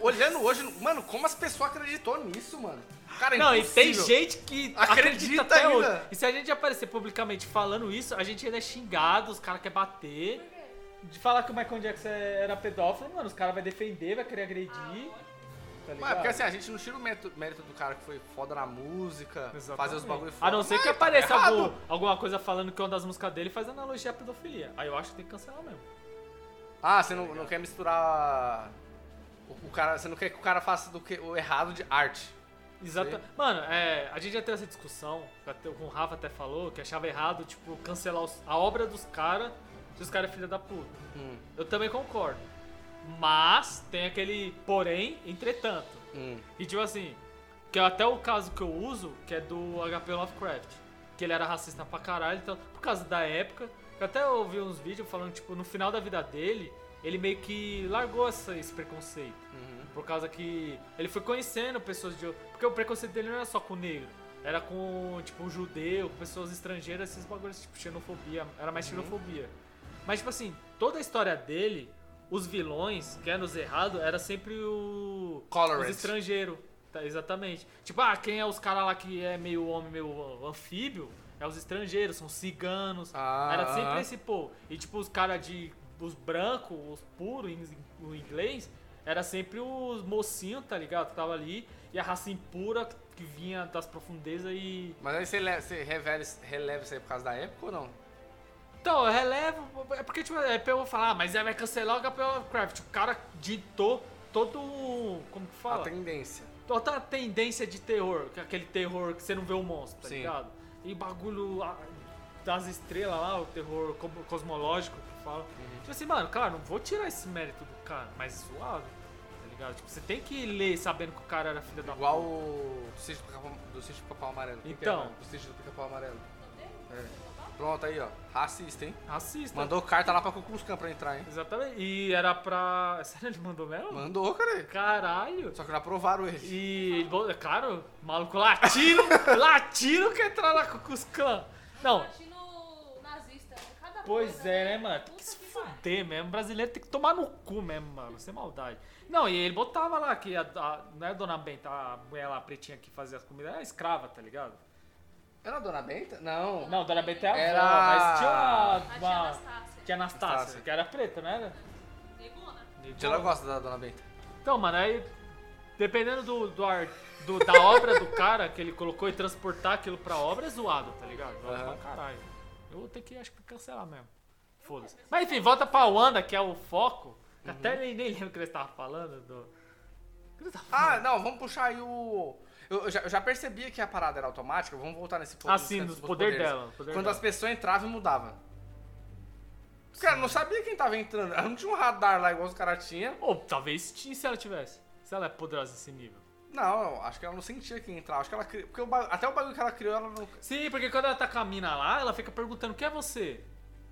Olhando hoje, mano, como as pessoas acreditou nisso, mano? Cara, é Não, e tem impossível. gente que Acredita acredita, até ainda. hoje. E se a gente aparecer publicamente falando isso, a gente ainda é xingado, os caras querem bater. De falar que o Michael Jackson é, era pedófilo, mano, os caras vão defender, vai querer agredir. Tá Mas é porque assim, a gente não tira o mérito, mérito do cara que foi foda na música, Exatamente. fazer os bagulho A foda. não ser que tá apareça errado. algum- alguma coisa falando que uma das músicas dele faz analogia à pedofilia. Aí eu acho que tem que cancelar mesmo. Ah, você não, não quer misturar. O, o cara, você não quer que o cara faça do que, o errado de arte. Exato. Mano, é, a gente já teve essa discussão, o Rafa até falou, que achava errado, tipo, cancelar os- a obra dos caras se os caras é filha da puta. Hum, Eu também concordo. Mas tem aquele porém, entretanto. hum. E tipo assim, que é até o caso que eu uso, que é do HP Lovecraft. Que ele era racista pra caralho, então, por causa da época. Eu até ouvi uns vídeos falando, tipo, no final da vida dele, ele meio que largou essa, esse preconceito. Uhum. Por causa que ele foi conhecendo pessoas de. Porque o preconceito dele não era só com o negro. Era com, tipo, um judeu, pessoas estrangeiras, esses bagulhos, tipo, xenofobia. Era mais xenofobia. Mas, tipo assim, toda a história dele, os vilões, que eram os errados, era sempre o. Colorant. Os estrangeiros. Tá, exatamente. Tipo, ah, quem é os caras lá que é meio homem, meio anfíbio? É os estrangeiros, são ciganos. Ah, era sempre esse povo. E tipo, os caras de. Os brancos, os puros, o inglês, era sempre os mocinhos, tá ligado? Que tava ali. E a raça impura que vinha das profundezas e. Mas aí você, você releva isso aí por causa da época ou não? Então, eu relevo. É porque, tipo, é pra eu falar, ah, mas aí vai cancelar o HP Lovecraft. O cara ditou todo. Como que A fala? tendência. Toda a tendência de terror, que é aquele terror que você não vê o monstro, tá Sim. ligado? E bagulho das estrelas lá, o terror co- cosmológico que fala. Uhum. Tipo assim, mano, claro, não vou tirar esse mérito do cara, mas suave, tá ligado? Tipo, você tem que ler sabendo que o cara era filho da Igual puta. o do sítio do Pica-Pau- Amarelo. Que Então. Do sítio do Pica-Pau Amarelo. Não tem? É. Pronto aí, ó. Racista, hein? Racista. Mandou carta lá pra Cucuscan pra entrar, hein? Exatamente. E era pra. Sério, ele mandou mesmo? Mandou, cara. Caralho. Só que não aprovaram ele. E, bom, é claro, maluco latino, latino que entrar na Cucusclã. Não, Latino nazista. né? Cada Pois coisa, é, né, mano? Tem que se fuder mesmo. Brasileiro tem que tomar no cu mesmo, mano. Sem maldade. Não, e ele botava lá que a, a- não é a Dona Benta, a mulher lá pretinha que fazia as comidas, era escrava, tá ligado? Era a Dona Benta? Não. Não, Dona Benta é a avó, Era- mas tinha A uma. tia uma Anastácia. tia Anastácia, Anastácia. que era preta, não era? Negona. Ela gosta da Dona Benta. Então, mano, aí. Dependendo do, do, ar- do- da obra do cara que ele colocou e transportar aquilo pra obra é zoado, tá ligado? Zoado Aham. pra caralho. Eu vou ter que, acho que, cancelar mesmo. Foda-se. Mas enfim, volta pra Wanda, que é o foco. que Até nem, nem lembro o que ele estava falando. Do... Ele tava falando? Ah, não, vamos puxar aí o. Eu, eu já, eu já percebia que a parada era automática, vamos voltar nesse ponto. Ah, dos sim, cantos do dos poder poderes. dela, poder Quando dela. as pessoas entravam e mudavam. Cara, não sabia quem tava entrando. Ela não tinha um radar lá igual os caras tinham. Ou talvez tinha se ela tivesse. Se ela é poderosa nesse nível. Não, acho que ela não sentia quem entrava. Acho que ela criou. Porque o ba- até o bagulho que ela criou, ela não. Sim, porque quando ela tá com a mina lá, ela fica perguntando: quem é você?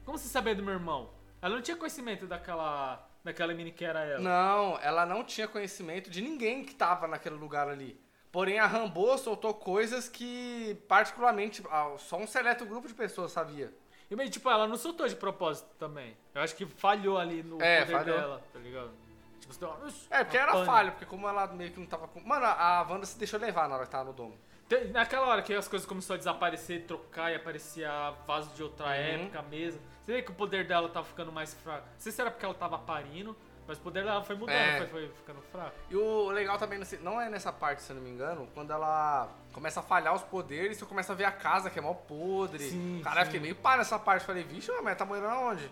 Como você sabia do meu irmão? Ela não tinha conhecimento daquela. daquela mina que era ela. Não, ela não tinha conhecimento de ninguém que tava naquele lugar ali. Porém, a Rambo soltou coisas que, particularmente, ah, só um seleto grupo de pessoas sabia. E meio, tipo, ela não soltou de propósito também. Eu acho que falhou ali no É, poder falhou. dela, tá ligado? Tipo, você deu uma- É, porque uma era pane. falha, porque como ela meio que não tava com. Mano, a a Wanda se deixou levar na hora que tava no domo. Tem- Naquela hora que as coisas começaram a desaparecer, trocar e aparecia vaso de outra Uhum. época mesmo. Você vê que o poder dela tava ficando mais fraco. Não sei se era porque ela tava parindo, mas o poder dela foi mudando, É. foi, foi ficando fraco. E o legal também, não é nessa parte, se eu não me engano, quando ela começa a falhar os poderes, você começa a ver a casa que é mal podre. Sim, Cara, eu fiquei meio pá nessa parte. Falei, vixe, mas tá morando aonde?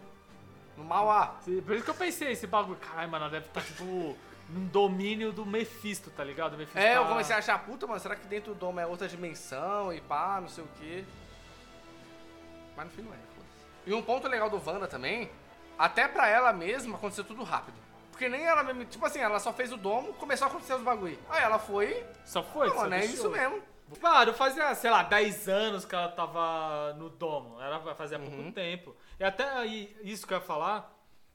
No Mauá. Sim, Por isso que eu pensei, esse bagulho, caralho, mano, ela deve estar, tipo, num domínio do Mephisto, tá ligado? Mephisto É, eu tá- comecei a achar, puta, mano, será que dentro do domo é outra dimensão e pá, não sei o quê. Mas no fim não é, foda-se. E um ponto legal do Wanda também, até pra ela mesma aconteceu tudo rápido. Porque nem ela mesmo, tipo assim, ela só fez o domo, começou a acontecer os bagulho. Aí ela foi, Só foi, não, só mano, é deixou. isso mesmo. Claro, fazia, sei lá, 10 anos que ela tava no domo. Era fazia Uhum. pouco tempo. E até aí, isso que eu ia falar.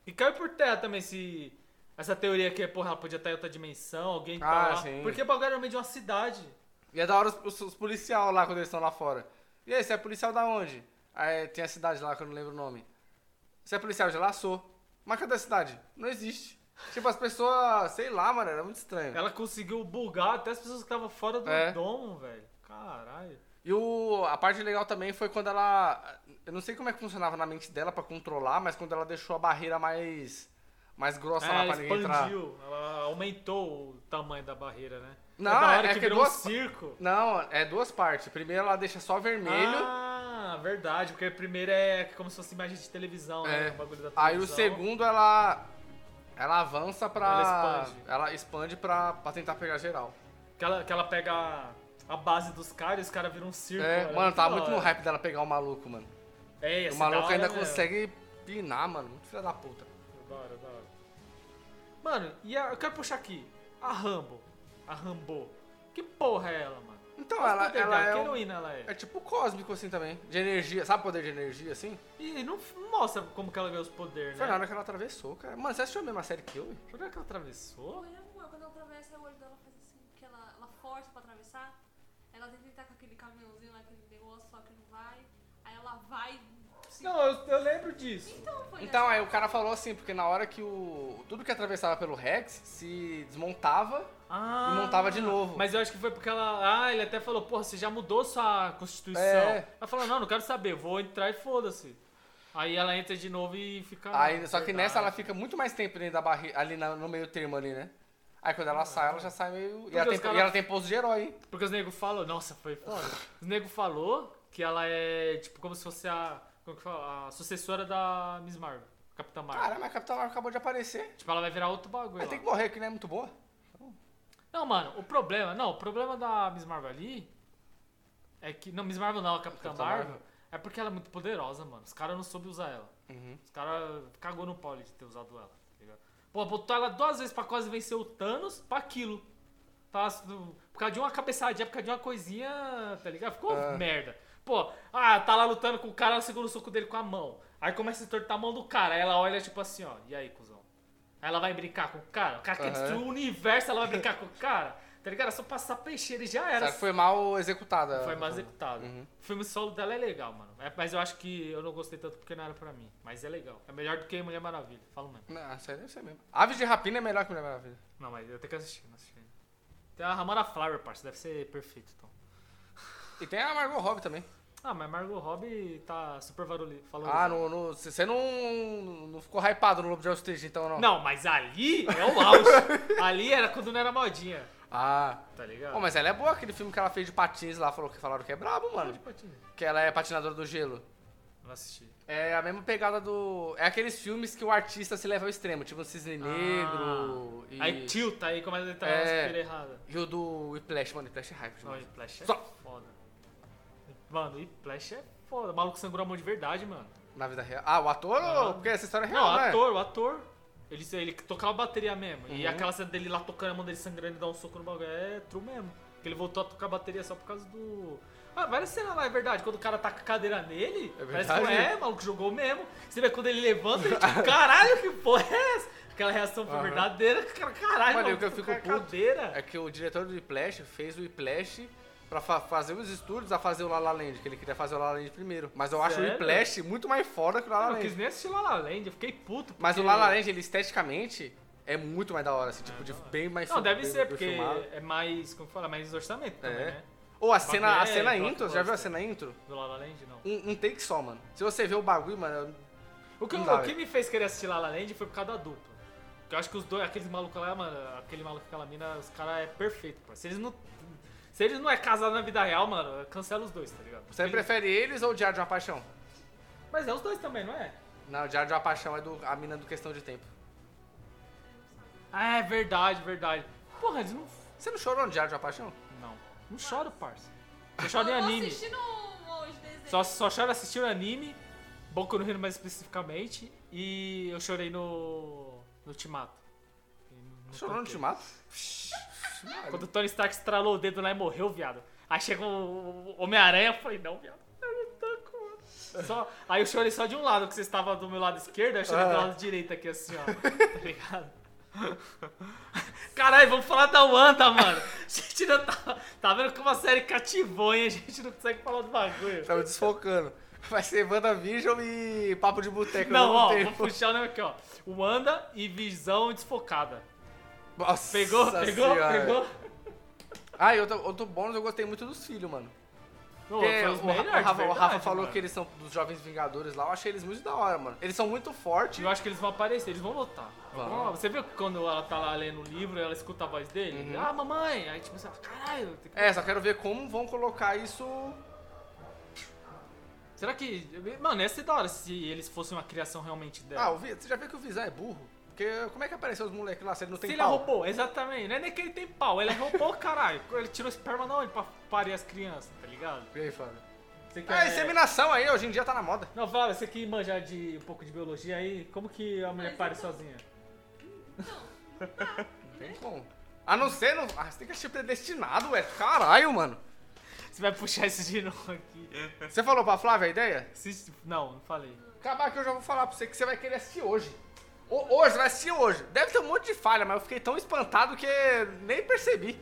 E caiu por terra também se. Essa teoria que, porra, ela podia estar em outra dimensão, alguém tá Ah, lá. sim. Porque o bagulho era meio de uma cidade. E é da hora os, os, os policial lá quando eles estão lá fora. E aí, você é policial da onde? Aí tem a cidade lá que eu não lembro o nome. Você é policial de lá? Sou. Mas cadê a cidade? Não existe. Tipo, as pessoas, sei lá, mano, era muito estranho. Ela conseguiu bugar até as pessoas que estavam fora do É. domo, velho. Caralho. E o, a parte legal também foi quando ela. Eu não sei como é que funcionava na mente dela pra controlar, mas quando ela deixou a barreira mais. mais grossa É, lá pra ninguém entrar. expandiu, ela aumentou o tamanho da barreira, né? Não, da hora é que que virou duas- um circo. Não, é duas partes. Primeiro ela deixa só vermelho. Ah, verdade, porque primeiro é como se fosse imagem de televisão, né? É. O bagulho da Aí o televisão. segundo ela. Ela avança pra. Ela expande. Ela expande pra, pra tentar pegar geral. Que ela, que ela pega a, a base dos caras e os caras viram um círculo. É, olha, mano, tava muito no hype dela pegar o maluco, mano. É, o maluco ainda mesmo. consegue pinar, mano. Muito filho da puta. Da hora, da hora. Mano, e a- eu quero puxar aqui. A Rambo. A Rambo. Que porra é ela, mano? Então, o ela, poder ela é. Heroína ela é? É tipo cósmico assim também. De energia. Sabe poder de energia assim? E não mostra como que ela ganhou os poderes, Foi na né? hora que ela atravessou, cara. Mano, você assistiu a mesma série que eu? hein? Será que ela atravessou? Olha, amor, quando ela atravessa, o olho dela faz assim, porque ela, ela força pra atravessar. Ela tenta entrar com aquele caminhãozinho lá, aquele negócio, só que não vai. Aí ela vai. Se- Não, eu, eu lembro disso. Então, foi Então, nessa aí o cara falou assim, porque na hora que o. Tudo que atravessava pelo Rex se desmontava Ah, e montava de novo. Mas eu acho que foi porque ela. Ah, ele até falou, porra, você já mudou sua constituição. É. Ela falou, não, não quero saber, vou entrar e foda-se. Aí ela entra de novo e fica. Aí, só que nessa ela fica muito mais tempo dentro da barriga, ali na- no meio termo ali, né? Aí quando ela sai, ela já sai meio. E ela, tem, cara- e ela tem pose de herói, hein? Porque os nego falou, nossa, foi foda. Os nego falou que ela é, tipo, como se fosse a. Como que fala? A sucessora da Miss Marvel, Capitã Marvel. Caramba, a Capitã Marvel acabou de aparecer. Tipo, ela vai virar outro bagulho. Ela lá. tem que morrer, que não é muito boa. Não, mano, o problema. Não, o problema da Miss Marvel ali. É que. Não, Miss Marvel não, a Capitã Capitã Marvel. Marvel. É porque ela é muito poderosa, mano. Os caras não soube usar ela. Uhum. Os caras cagou no pau de ter usado ela, tá ligado? Pô, botou ela duas vezes pra quase vencer o Thanos pra aquilo. Tá, por causa de uma cabeçadinha, por causa de uma coisinha, tá ligado? Ficou Ah. merda. Pô, ah, tá lá lutando com o cara, ela segura o soco dele com a mão. Aí começa a entortar a mão do cara. Aí ela olha tipo assim, ó, e aí, cuzão? Aí ela vai brincar com o cara? O cara quer destruir o universo, ela vai brincar com o cara? Tá ligado? É só passar peixeira e já era. que foi mal executada. Foi mal executado. Uhum. O filme solo dela é legal, mano. É, mas eu acho que eu não gostei tanto porque não era pra mim. Mas é legal. É melhor do que Mulher Maravilha. Falo mesmo. Não, isso aí deve ser mesmo. Aves de Rapina é melhor que Mulher Maravilha. Não, mas eu tenho que assistir, não assisti ainda. Tem a Ramona Flower, parça. Deve ser perfeito, então. E tem a Margot Robbie também. Ah, mas Margot Robbie tá super valori- Ah, valorizada. no, você não, não ficou hypado no Lobo de Wall Street, então não? Não, mas ali é o auge. ali era quando não era modinha. Ah. Tá ligado? Pô, mas ela é boa, aquele filme que ela fez de patins lá, falou que falaram que é brabo, mano. de patinho. Que ela é patinadora do gelo. Não assisti. É a mesma pegada do. É aqueles filmes que o artista se leva ao extremo, tipo o Cisne Negro e. Ah. Aí tilta, aí começa a entrar É. pira errada. E o do Whiplash, mano, Whiplash é hype Não, demais. Whiplash é Só- foda. Mano, Whiplash é foda. O maluco sangrou a mão de verdade, mano. Na vida real. Ah, o ator. Ah. Porque essa história é Não, real, o né? ator, o ator. Ele, ele tocava bateria mesmo. E Uhum. aquela cena dele lá tocando a mão dele sangrando e dar um soco no bagulho. É true mesmo. Porque ele voltou a tocar bateria só por causa do. Ah, várias cenas lá, é verdade. Quando o cara taca a cadeira nele, É parece que é, o maluco jogou mesmo. Você vê quando ele levanta, ele tipo, caralho, que porra é essa? Aquela reação foi Aham. verdadeira, cara, caralho, Mano, e o que eu fico puto cadeira. É que o diretor do Whiplash fez o Whiplash pra fa- fazer os estudos a fazer o La La Land, que ele queria fazer o La La Land primeiro. Mas eu acho o Sério? Whiplash muito mais foda que o La La Eu não Land. quis nem assistir La La Land, eu fiquei puto. Mas o porque- La La Land, ele esteticamente é muito mais da hora, assim, tipo, de bem mais Não, deve bem- ser, bem porque filmado. é mais, como fala, mais orçamento também, É. né? Ou a cena, a É, cena blockbuster. intro, já viu a cena intro? Do La La Land, não. Um, um take só, mano. Se você ver o bagulho, mano, O que, o que me fez querer assistir La La Land foi por causa da dupla. Porque eu acho que os dois, aqueles malucos lá, mano, aquele maluco aquela mina, os caras é perfeito, pô. Se eles não. Se eles não é casado na vida real, mano, cancela os dois, tá ligado? você Eles- prefere eles ou o Diário de uma Paixão? Mas é os dois também, não é? Não, o Diário de uma Paixão é do, a mina do Questão de Tempo. Ah, é verdade, verdade. Porra, eles não. Você não chorou no Diário de uma Paixão? Não. Não choro, parça. Eu choro em anime. Só, só choro assistindo anime, Boku no Hero mais especificamente, e eu chorei no. no Ultimato. No Chorou no Tokyo. Ultimato? Quando o Tony Stark estralou o dedo lá e morreu, viado. Aí chegou o Homem-Aranha, eu falei, não, viado. Só, aí eu chorei só de um lado, que você estava do meu lado esquerdo, eu chorei do Ah. lado direito aqui, assim, ó. Tá ligado? Caralho, vamos falar da Wanda, mano. A gente não tá, tá vendo como a série cativou, hein? A gente não consegue falar do bagulho. Tava desfocando. Vai ser WandaVision e Papo de Boteco Não, ó, mesmo vou tempo. puxar o nome aqui, ó. Wanda e Visão Desfocada. Nossa Pegou? Pegou? Senhora. Pegou? Ah, e outro, outro bônus eu gostei muito dos filhos, mano. Pô, Porque o, o Rafa, de o Rafa verdade, falou mano. que eles são dos Jovens Vingadores lá, eu achei eles muito da hora, mano. Eles são muito fortes. Eu acho que eles vão aparecer, eles vão voltar. Vão. Você viu quando ela tá lá lendo o livro, ela escuta a voz dele? Uhum. Ah, mamãe! Aí tipo, você fala, caralho, que... É, só quero ver como vão colocar isso Será que. Mano, ia ser da hora se eles fossem uma criação realmente dela. Ah, você já viu que o Visão é burro? Porque como é que apareceu os moleques lá se ele não tem se ele pau? é robô, exatamente. Não é nem que ele tem pau, ele é robô, caralho. Ele tirou esperma da onde pra parir as crianças, tá ligado? E aí, foda? Você Ah, inseminação aí, hoje em dia tá na moda. Não, fala, você que manjar de um pouco de biologia aí, como que a mulher Mas pare então- sozinha? Não tem como. A não ser, não... ah, você tem que ser predestinado, ué. Caralho, mano. Você vai puxar isso de novo aqui. Você falou pra Flávia a ideia? Assiste- Não, não falei. Acabar que eu já vou falar pra você que você vai querer assistir hoje. Hoje, vai assistir hoje. Deve ter um monte de falha, mas eu fiquei tão espantado que nem percebi.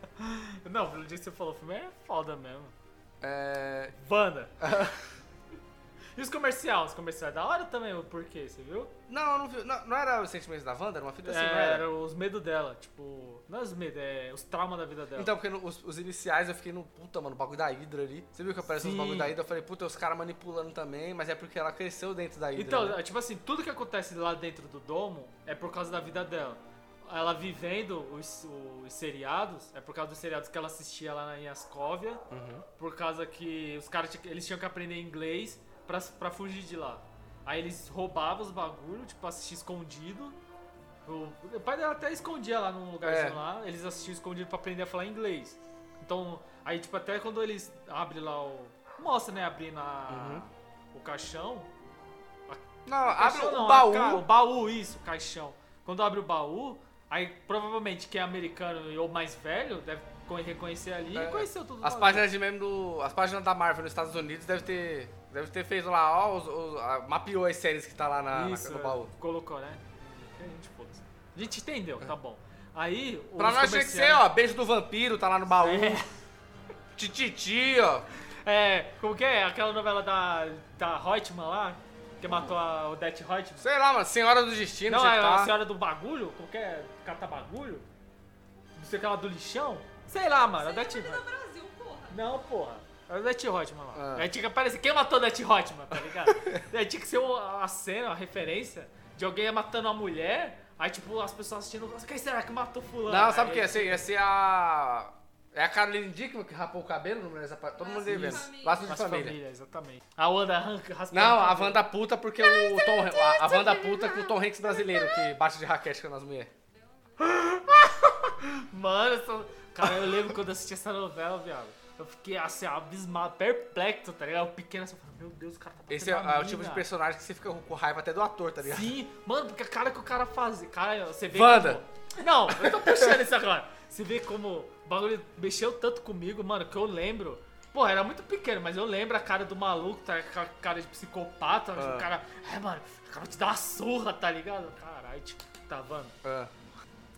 Não, pelo dia que você falou, o filme é foda mesmo. É... Wanda. e os comerciais? Os comerciais da hora também, o porquê, você viu? Não, não, vi- não, não era os sentimentos da Wanda? Era uma fita assim, não é, era? era os medos dela, tipo. Não é os medos, é os traumas da vida dela. Então, porque no- os, os iniciais eu fiquei no puta, mano, o bagulho da Hydra ali. Você viu que apareceu os bagulho da Hydra? Eu falei, puta, os caras manipulando também, mas é porque ela cresceu dentro da Hydra. Então, né? é tipo assim, tudo que acontece lá dentro do domo é por causa da vida dela. Ela vivendo os, os seriados, é por causa dos seriados que ela assistia lá em Ascóvia, Uhum. por causa que os caras eles tinham que aprender inglês pra, pra fugir de lá. Aí eles roubavam os bagulhos, tipo, assistir escondido. O, o pai dela até escondia lá num lugarzinho É. lá, eles assistiam escondido pra aprender a falar inglês. Então, aí tipo, até quando eles abrem lá o. Mostra, né, abrindo a, Uhum. o caixão. Não, abre Caixão o não, baú. a o baú, isso, o caixão. Quando abre o baú, aí provavelmente quem é americano ou mais velho deve co- reconhecer ali e É, reconheceu tudo. As páginas de meme do. As páginas da Marvel nos Estados Unidos deve ter. Deve ter feito lá, ó, os, os- a- mapeou as séries que tá lá na, na- Isso, no é, baú. colocou, né? A gente, foda-se. A gente entendeu, tá bom. Aí, Pra nós tinha que ser, ó, beijo do vampiro, tá lá no baú. É. Tititi, ó. É, como que é? Aquela novela da, da Reutemann lá, que matou a Odette Reutemann. Sei lá, mano, Senhora do Destino, Não, é tá. a senhora do bagulho? Como que é? Cata bagulho? Não sei aquela do lixão? Sei lá, mano, a Odette no Reutemann. Brasil, porra. Não, porra. É o Odette Hotman lá. Ah. Aí tinha que aparecer. Quem matou o Odette Hotman, tá ligado? aí tinha que ser a cena, a referência de alguém matando uma mulher. Aí, tipo, as pessoas assistindo. "Nossa, Quem será que matou fulano? Não, sabe o que ia ser? Ia ser a. É a Caroline Dickman que rapou o cabelo no Mulheres Apa- Todo mundo devendo. Família. Laços de família. família, exatamente. A Wanda arranca, raspa Não, o a cabelo. Wanda puta porque o Tom. A, a Wanda puta com o Tom Hanks brasileiro que bate de raquete nas mulheres. Mano, eu sou- cara, eu lembro quando eu assisti essa novela, viado. Eu fiquei assim, abismado, perplexo, tá ligado? Eu pequeno assim, eu falei, meu Deus, o cara tá Esse é, é o tipo de personagem que você fica com raiva até do ator, tá ligado? Sim, mano, porque a cara que o cara faz. Cara, você vê. Wanda. Como... Não, eu tô puxando isso agora. Você vê como o bagulho mexeu tanto comigo, mano, que eu lembro. Pô, era muito pequeno, mas eu lembro a cara do maluco, tá cara de psicopata. Ah. O cara. É, mano, o cara te dá uma surra, tá ligado? Caralho, tipo, tá vendo? É.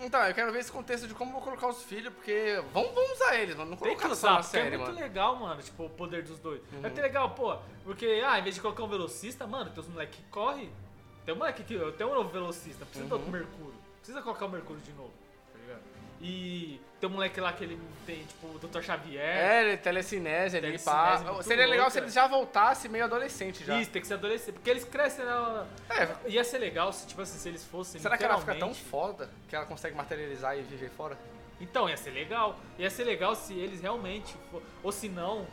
Então, eu quero ver esse contexto de como eu vou colocar os filhos, porque vamos, vamos usar eles, mano. Não Tem que colocar só usar, na porque é série, muito mano. legal, mano, tipo, o poder dos dois. Uhum. É até legal, pô, porque, ah, em vez de colocar um velocista, mano, tem os moleques que correm. Tem um moleque que. Tem um novo velocista, precisa do Uhum. Mercúrio. Precisa colocar o Mercúrio de novo, tá ligado? E tem um moleque lá que ele tem, tipo, o Dr. Xavier. É, ele- telecinese Telecinese pá. Seria legal louca. se eles já voltassem meio adolescente já. Isso, tem que ser adolescente. Porque eles crescem na. É, Ia ser legal se, tipo assim, se eles fossem. será que ela fica tão foda que ela consegue materializar e viver fora? Então, ia ser legal. Ia ser legal se eles realmente. Ou se não,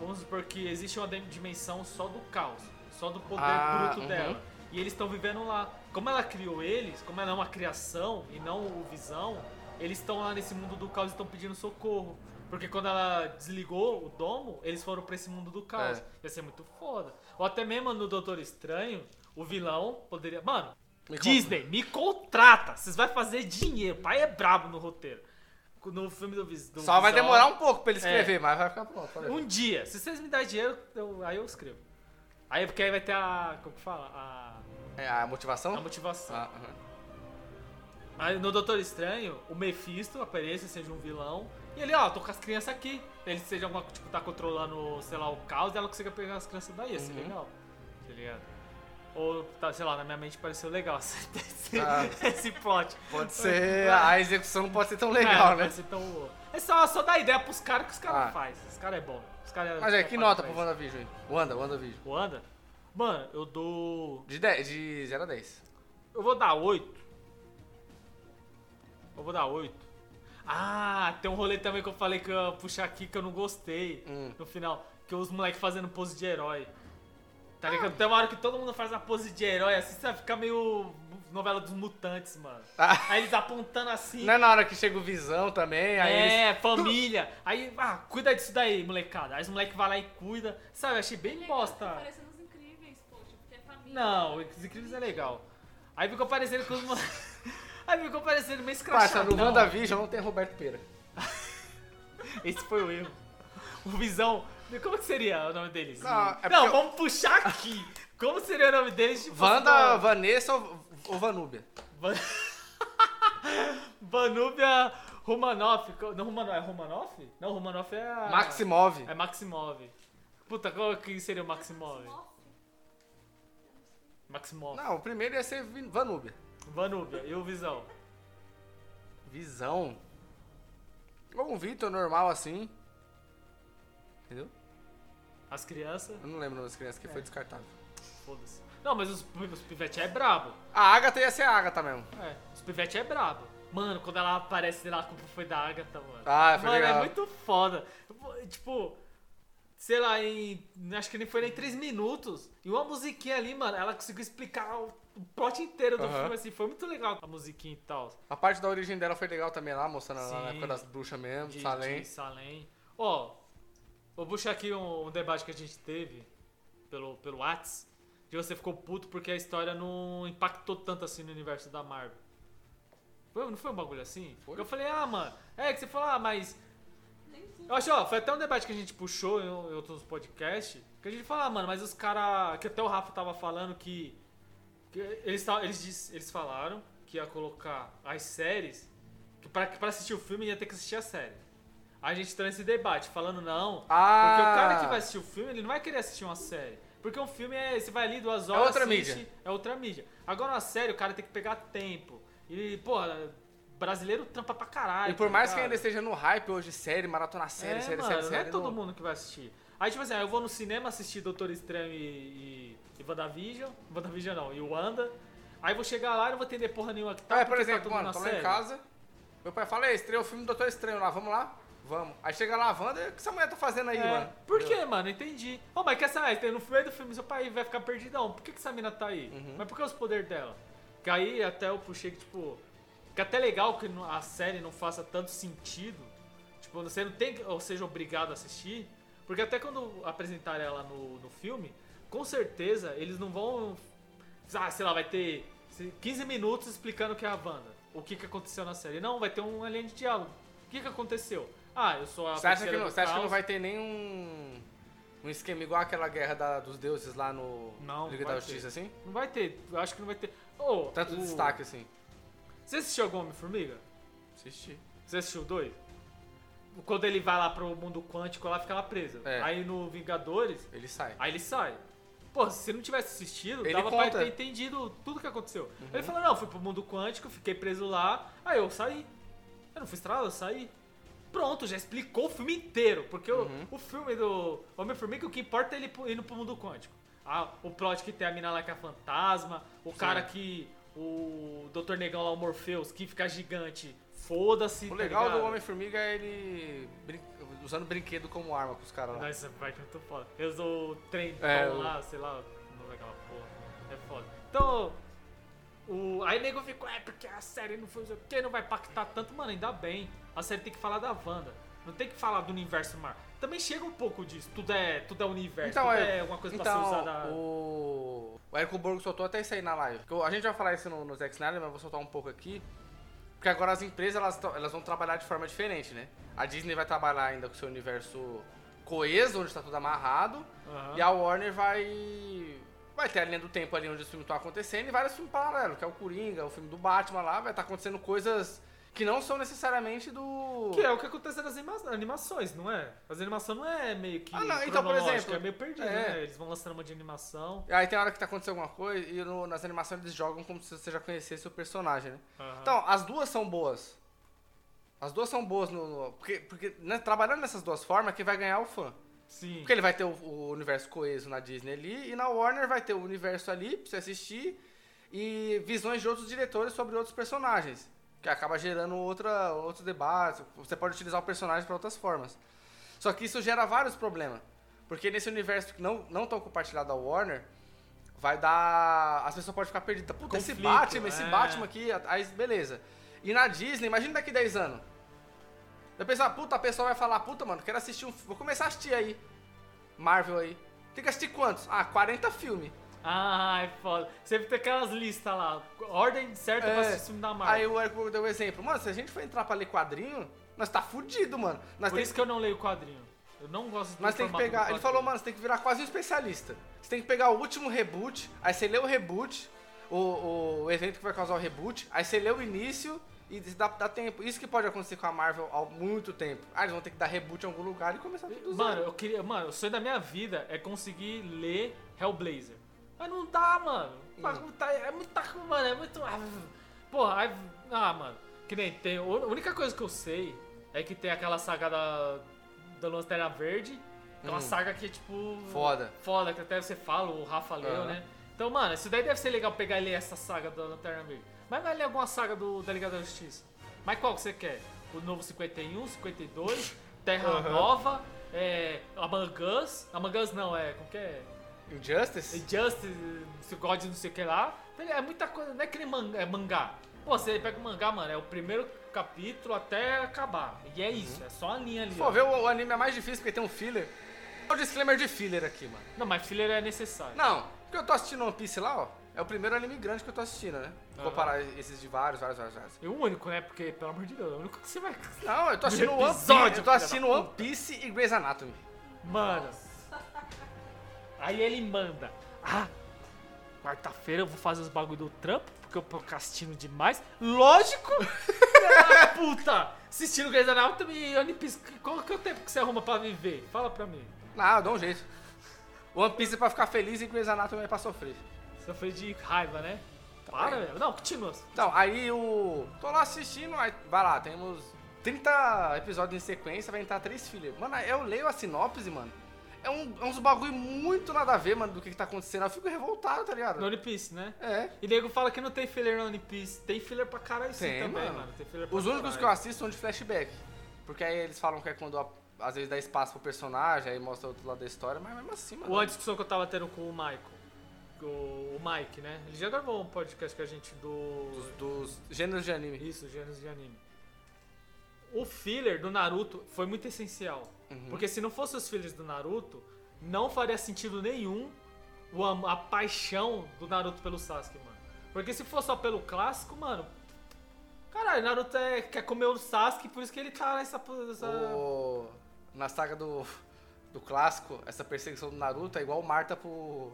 vamos supor que existe uma dimensão só do caos, só do poder Ah, bruto uhum. dela. E eles estão vivendo lá. Como ela criou eles, como ela é uma criação e não o visão, eles estão lá nesse mundo do caos e estão pedindo socorro. Porque quando ela desligou o domo, eles foram pra esse mundo do caos. É. Ia ser muito foda. Ou até mesmo no Doutor Estranho, o vilão poderia. Mano, Me Disney, me contrata! Vocês vão fazer dinheiro. O pai é brabo no roteiro. No filme do, do Só vai demorar um pouco pra ele escrever, É. mas vai ficar pronto. Um dia. Se vocês me darem dinheiro, eu- aí eu escrevo. Aí porque aí vai ter a. Como que fala? A, É a motivação? a motivação. Ah, aham. Aí no Doutor Estranho, o Mephisto apareça, seja um vilão. E ele, ó, tô com as crianças aqui. Ele seja alguma, tipo, tá controlando, sei lá, o caos e ela consiga pegar as crianças daí. Ia ser Uhum. legal. Tá ligado? Ou, tá, sei lá, na minha mente pareceu legal esse, Ah. esse plot. Pode ser. A execução não pode ser tão legal, É, né? mas Então, é só, só dar ideia pros caras que os caras Ah. fazem. Os caras é bom. Os cara Mas é, que nota pro. WandaVision aí? Wanda, WandaVision. O Anda? Mano, eu dou. De, 10, de 0 a 10. Eu vou dar 8. Eu vou dar 8. Ah, tem um rolê também que eu falei que eu ia puxar aqui que eu não gostei Hum. no final. que os moleques fazendo pose de herói. Tá ligado? Tem uma hora que todo mundo faz uma pose de herói, assim, você vai ficar meio novela dos mutantes, mano. Ah. Aí eles apontando assim. Não é na hora que chega o Visão também, aí eles... É, família. Aí, ah, cuida disso daí, molecada. Aí os moleques vão lá e cuida. Sabe, eu achei bem Legal, bosta. Parecendo os incríveis, pô, tipo, que é família. Não, os incríveis é legal. Aí ficou parecendo com os moleques. Aí ficou parecendo meio escrachado. no WandaVision não tem Roberto Pera. Esse foi o erro. O Visão. Como que seria o nome deles? Não, é Não, porque- vamos puxar aqui. Como seria o nome deles? Tipo, Wanda, assim, Vanessa ou, ou Vanúbia? Van... Vanúbia Romanoff. Não, Romanoff. É Romanoff? Não, Romanoff é a... Maximov. É Maximov. Puta, qual que seria o Maximov? Maximov. Não, o primeiro ia ser Vanúbia. Vanúbia. E o Visão? Visão. Ou um Vitor normal assim. Entendeu? As crianças? Eu não lembro das crianças que foi descartado. Foda-se. Não, mas os, os pivete é brabo. A Agatha ia ser a Agatha mesmo. É, os pivete é brabo. Mano, quando ela aparece lá, a culpa foi da Agatha, mano. Ah, foi mano, legal. é muito foda. Tipo, sei lá, em. Acho que nem foi nem 3 minutos. E uma musiquinha ali, mano, ela conseguiu explicar o, o plot inteiro do Aham. filme, assim. Foi muito legal a musiquinha e tal. A parte da origem dela foi legal também lá, mostrando lá Sim. na época das bruxas mesmo, De, Salem. de Salem. Ó, vou puxar aqui um, um debate que a gente teve pelo, pelo Whats. Que você ficou puto porque a história não impactou tanto assim no universo da Marvel. Foi- não foi um bagulho assim? Foi. Eu falei, ah, mano, é que você falou, ah, mas. Eu acho, ó, foi até um debate que a gente puxou em, em outros podcasts. Que a gente falou, ah, mano, mas os caras. Que até o Rafa tava falando que. Que eles, eles, diz- eles falaram que ia colocar as séries. Que pra, que pra assistir o filme ia ter que assistir a série. Aí a gente entrou nesse debate, falando não. Ah! Porque o cara que vai assistir o filme, ele não vai querer assistir uma série. Porque um filme é. Você vai ali duas horas. outra assiste, mídia. É outra mídia. Agora uma série, o cara tem que pegar tempo. E, porra, brasileiro trampa pra caralho. E por tá mais que ligado? ainda esteja no hype hoje, série, maratona série, é, série, mano, série, não série. é todo não- mundo que vai assistir. Aí, tipo assim, eu vou no cinema assistir Doutor Estranho e, e, e WandaVision. WandaVision não, e Wanda. Aí vou chegar lá e não vou entender porra nenhuma que tá. É, por porque exemplo, tá mano, tô lá em casa, meu pai fala, ei, estreou o filme do Doutor Estranho lá, vamos lá? Vamos. Aí chega lá a Wanda, o que essa mulher tá fazendo aí, É, mano? Por Entendeu? quê, mano? Entendi. Ô, mas que essa aí, no meio do filme, seu pai vai ficar perdidão. Por que, que essa mina tá aí? Uhum. Mas por que os poderes dela? Que aí até eu puxei que, tipo. Que até legal que a série não faça tanto sentido. Tipo, você não tem que, ou seja, obrigado a assistir. Porque até quando apresentarem ela no, no filme, com certeza eles não vão. Ah, sei lá, vai ter 15 minutos explicando o que é a Wanda. O que, que aconteceu na série. Não, vai ter uma linha de diálogo. O que, que aconteceu? Ah, eu sou a Você acha, que não, você acha que não vai ter nenhum um esquema igual aquela guerra da- dos deuses lá no Não, Liga da ter. Justiça, assim? Não vai ter, eu acho que não vai ter. Ô, Tanto o- destaque, assim. Você assistiu algum Homem-Formiga? Assisti. Você assistiu o dois? Quando ele vai lá pro mundo quântico, lá fica lá preso. É. Aí no Vingadores, Ele sai. aí ele sai. Pô, se você não tivesse assistido, Ele dava conta. pra ter entendido tudo que aconteceu. Ele falou, não, fui pro mundo quântico, fiquei preso lá, aí eu saí. Eu não fui estrada, eu saí. Pronto, já explicou o filme inteiro. Porque o- o, filme do Homem-Formiga, o que importa é ele indo pro mundo quântico. Ah, o plot que tem a mina lá que é fantasma, o cara que. O Dr. Negão lá, o Morpheus, que fica gigante. Foda-se. O tá legal do ligado? Homem-Formiga é ele brin- usando brinquedo como arma pros caras lá. Nossa, vai que muito foda. Eu uso o trem É, então o- lá, sei lá, não é aquela porra. É foda. Então, o, aí nego ficou, é porque a série não foi o que, não vai impactar tanto, mano, ainda bem. A série tem que falar da Wanda. Não tem que falar do universo Marvel. Também chega um pouco disso. Tudo é, tudo é universo. Então, tudo é, é alguma coisa então pra ser usada. o... o Érico Borgo soltou até isso aí na live. A gente vai falar isso no, no Zack Snyder, mas eu vou soltar um pouco aqui. Porque agora as empresas elas, elas vão trabalhar de forma diferente, né? A Disney vai trabalhar ainda com o seu universo coeso, onde está tudo amarrado. Aham. E a Warner vai. Vai ter a linha do tempo ali onde os filmes estão acontecendo e vários filmes paralelos, que é o Coringa, o filme do Batman lá, vai estar acontecendo coisas que não são necessariamente do. Que é o que acontece nas anima- animações, não é? As animações não é meio que. Ah, não, então, por exemplo, É meio perdido, é. né? Eles vão lançando uma de animação. Aí tem hora que tá acontecendo alguma coisa e no- nas animações eles jogam como se você já conhecesse o personagem, né? Aham. Então, as duas são boas. As duas são boas no. no- porque porque né, trabalhando nessas duas formas é que vai ganhar o fã. Sim. Porque ele vai ter o, o universo coeso na Disney ali e na Warner vai ter o universo ali pra você assistir e visões de outros diretores sobre outros personagens. Que acaba gerando outra, outros debates. Você pode utilizar o personagem para outras formas. Só que isso gera vários problemas. Porque nesse universo que não, não tão compartilhado da Warner, vai dar. As pessoas podem ficar perdidas. Puta, esse Conflito, Batman, esse é. Batman aqui, aí beleza. E na Disney, imagina daqui 10 anos. Vai pensar, puta, a pessoa vai falar, puta, mano, quero assistir um. Vou começar a assistir aí. Marvel aí. Tem que assistir quantos? Ah, 40 filmes. É foda. Sempre tem aquelas listas lá. Ordem certa pra assistir filme da Marvel. Aí o Eric deu o exemplo. Mano, se a gente for entrar pra ler quadrinho, nós tá fudido, mano. Nós Por tem isso que eu não leio quadrinho. Eu não gosto do Mas tem que pegar. Ele falou, mano, você tem que virar quase um especialista. Você tem que pegar o último reboot, aí você lê o reboot, o, o evento que vai causar o reboot, aí você lê o início e dá, dá tempo. Isso que pode acontecer com a Marvel há muito tempo. Ah, eles vão ter que dar reboot em algum lugar e começar tudo do Mano, zero. eu queria. Mano, o sonho da minha vida é conseguir ler Hellblazer. Mas não dá, mano. Hum. tá- é muita. Mano, é muito. ah, Porra, aí- ah, mano. Que nem tem. A única coisa que eu sei é que tem aquela saga da. Da Lanterna Verde. Que é uma Hum. saga que é tipo. Foda. Foda, que até você fala, o Rafa leu, Aham. né? Então, mano, isso daí deve ser legal pegar e ler essa saga da Lanterna Verde. Mas vai ler alguma saga do da Liga da Justiça. Mas qual que você quer? O novo 51, 52, Terra Aham. Nova, é, Among Us. Among Us não, é. Como que é? Injustice? Injustice, se God não sei o que lá. É muita coisa, não é que nem mangá, é mangá. Pô, você pega o mangá, mano, é o primeiro capítulo até acabar. E é isso, é só a linha ali. For ver, o, o anime é mais difícil porque tem um filler. Olha o disclaimer de filler aqui, mano. Não, mas filler é necessário. Não, porque eu tô assistindo One Piece lá, ó. É o primeiro anime grande que eu tô assistindo, né? Aham. Comparar esses de vários, vários, vários, vários. E o único, né? Porque, pelo amor de Deus, é o único que você vai. Não, eu tô assistindo One Piece. Eu tô assistindo One Piece e Grey's Anatomy. Mano. Aí ele manda. Ah, quarta-feira eu vou fazer os bagulho do trampo, porque eu procrastino demais. Lógico! ah, puta! Assistindo Grey's Anatomy e One Piece. Qual que é o tempo que você arruma pra viver? Fala pra mim. Não, dá um jeito. One Piece é pra ficar feliz e Grey's Anatomy é pra sofrer. Sofri de raiva, né? Para, velho. Não, continua. Então, aí o. Tô lá assistindo, aí vai lá, temos 30 episódios em sequência, vai entrar três filhos. Mano, eu leio a sinopse, mano. É, um, é uns bagulho muito nada a ver, mano, do que, que tá acontecendo. Eu fico revoltado, tá ligado? No One Piece, né? É. E nego fala que não tem filler no One Piece. Tem filler pra caralho sim Tem, também, mano. mano. Tem filler pra Os únicos caralho. que eu assisto são de flashback. Porque aí eles falam que é quando a- às vezes dá espaço pro personagem, aí mostra outro lado da história, mas mesmo assim, mano. Uma discussão que eu tava tendo com o Michael. O, Mike, né? Ele já gravou um podcast com a gente do. Dos, dos gêneros de anime. Isso, gêneros de anime. O filler do Naruto foi muito essencial. Uhum. Porque se não fosse os fillers do Naruto, não faria sentido nenhum a, paixão do Naruto pelo Sasuke, mano. Porque se for só pelo clássico, mano. Caralho, Naruto é, quer comer o Sasuke, por isso que ele tá nessa. nessa- O- na saga do, do clássico, essa perseguição do Naruto é igual Marta pro.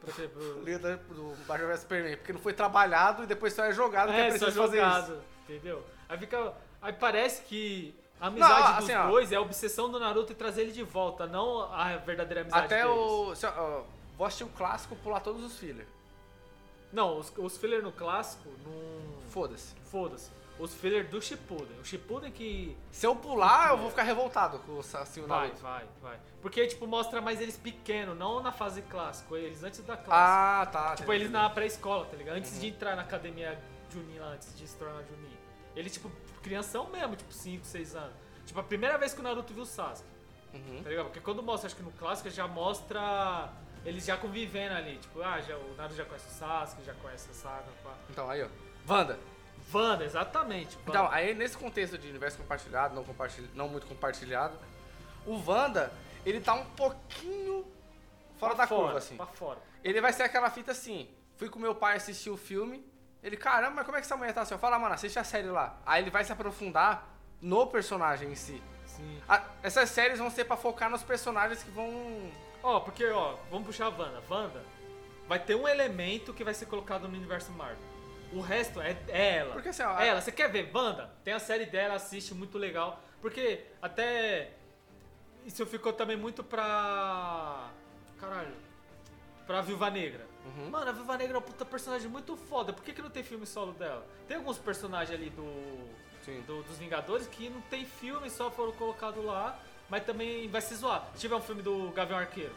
pra quê? Pro- líder do Batman vs Superman. Porque não foi trabalhado e depois só é jogado que é É, só preciso fazer jogado, isso. entendeu? Aí fica. Aí parece que a amizade Não, dos assim, ó. dois é a obsessão do Naruto e trazer ele de volta, não a verdadeira amizade Até deles. o. Se, ó, vou assistir o clássico pular todos os fillers. Não, os, os filler no clássico, não. Foda-se. Foda-se. Os filler do Shippuden. O Shippuden que. Se eu pular, eu vou ficar revoltado com o assim, o Vai, Naruto. vai, vai. Porque, tipo, mostra mais eles pequenos, não na fase clássico, eles antes da clássico. Ah, tá. tipo, eles na pré-escola, tá ligado? Antes Uhum. de entrar na academia Junin lá, antes de se tornar Junin. Eles, tipo, crianção mesmo, tipo, 5, 6 anos. Tipo, a primeira vez que o Naruto viu o Sasuke. Uhum. Tá ligado? Porque quando mostra, acho que no clássico, já mostra eles já convivendo ali. Tipo, ah, já, o Naruto já conhece o Sasuke, já conhece a saga. Pá. Então, aí, ó. Wanda. Wanda, exatamente. Wanda. Então, aí nesse contexto de universo compartilhado, não, compartilha, não muito compartilhado, o Wanda, ele tá um pouquinho fora Pra da fora, curva, assim. Pra fora. Ele vai ser aquela fita assim. Fui com meu pai assistir o filme. Ele, caramba, mas como é que essa mulher tá assim? Eu falo, ah, mano, assiste a série lá. Aí ele vai se aprofundar no personagem em si. Sim. A- essas séries vão ser pra focar nos personagens que vão. Ó, porque, ó, vamos puxar a Wanda. Wanda vai ter um elemento que vai ser colocado no universo Marvel. O resto é, é ela. Porque assim, ó. É ela. Você quer ver Wanda? Tem a série dela, assiste, muito legal. Porque até. Isso ficou também muito pra. Caralho. Pra Viúva Negra. Uhum. Mano, a Viúva Negra é uma puta personagem muito foda. Por que, que não tem filme solo dela? Tem alguns personagens ali do, do- dos Vingadores que não tem filme, só foram colocados lá, mas também vai se zoar. Se tiver um filme do Gavião Arqueiro,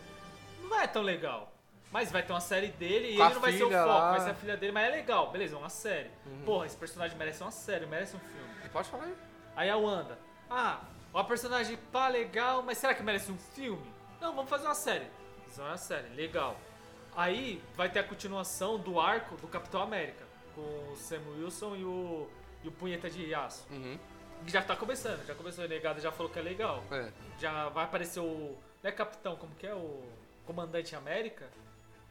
não vai tão legal. Mas vai ter uma série dele e ele não vai ser o foco, lá. vai ser a filha dele, mas é legal, beleza, é uma série. Uhum. Porra, esse personagem merece uma série, merece um filme. Pode falar aí. Aí a Wanda, ah, uma personagem pá, legal, mas será que merece um filme? não, vamos fazer uma série. Fazer uma série, legal. Aí vai ter a continuação do arco do Capitão América, com o Sam Wilson e o, e o Punheta de Aço. Uhum. Já tá começando, já começou, o negado já falou que é legal. É. Já vai aparecer o. Não é Capitão, como que é? O Comandante América?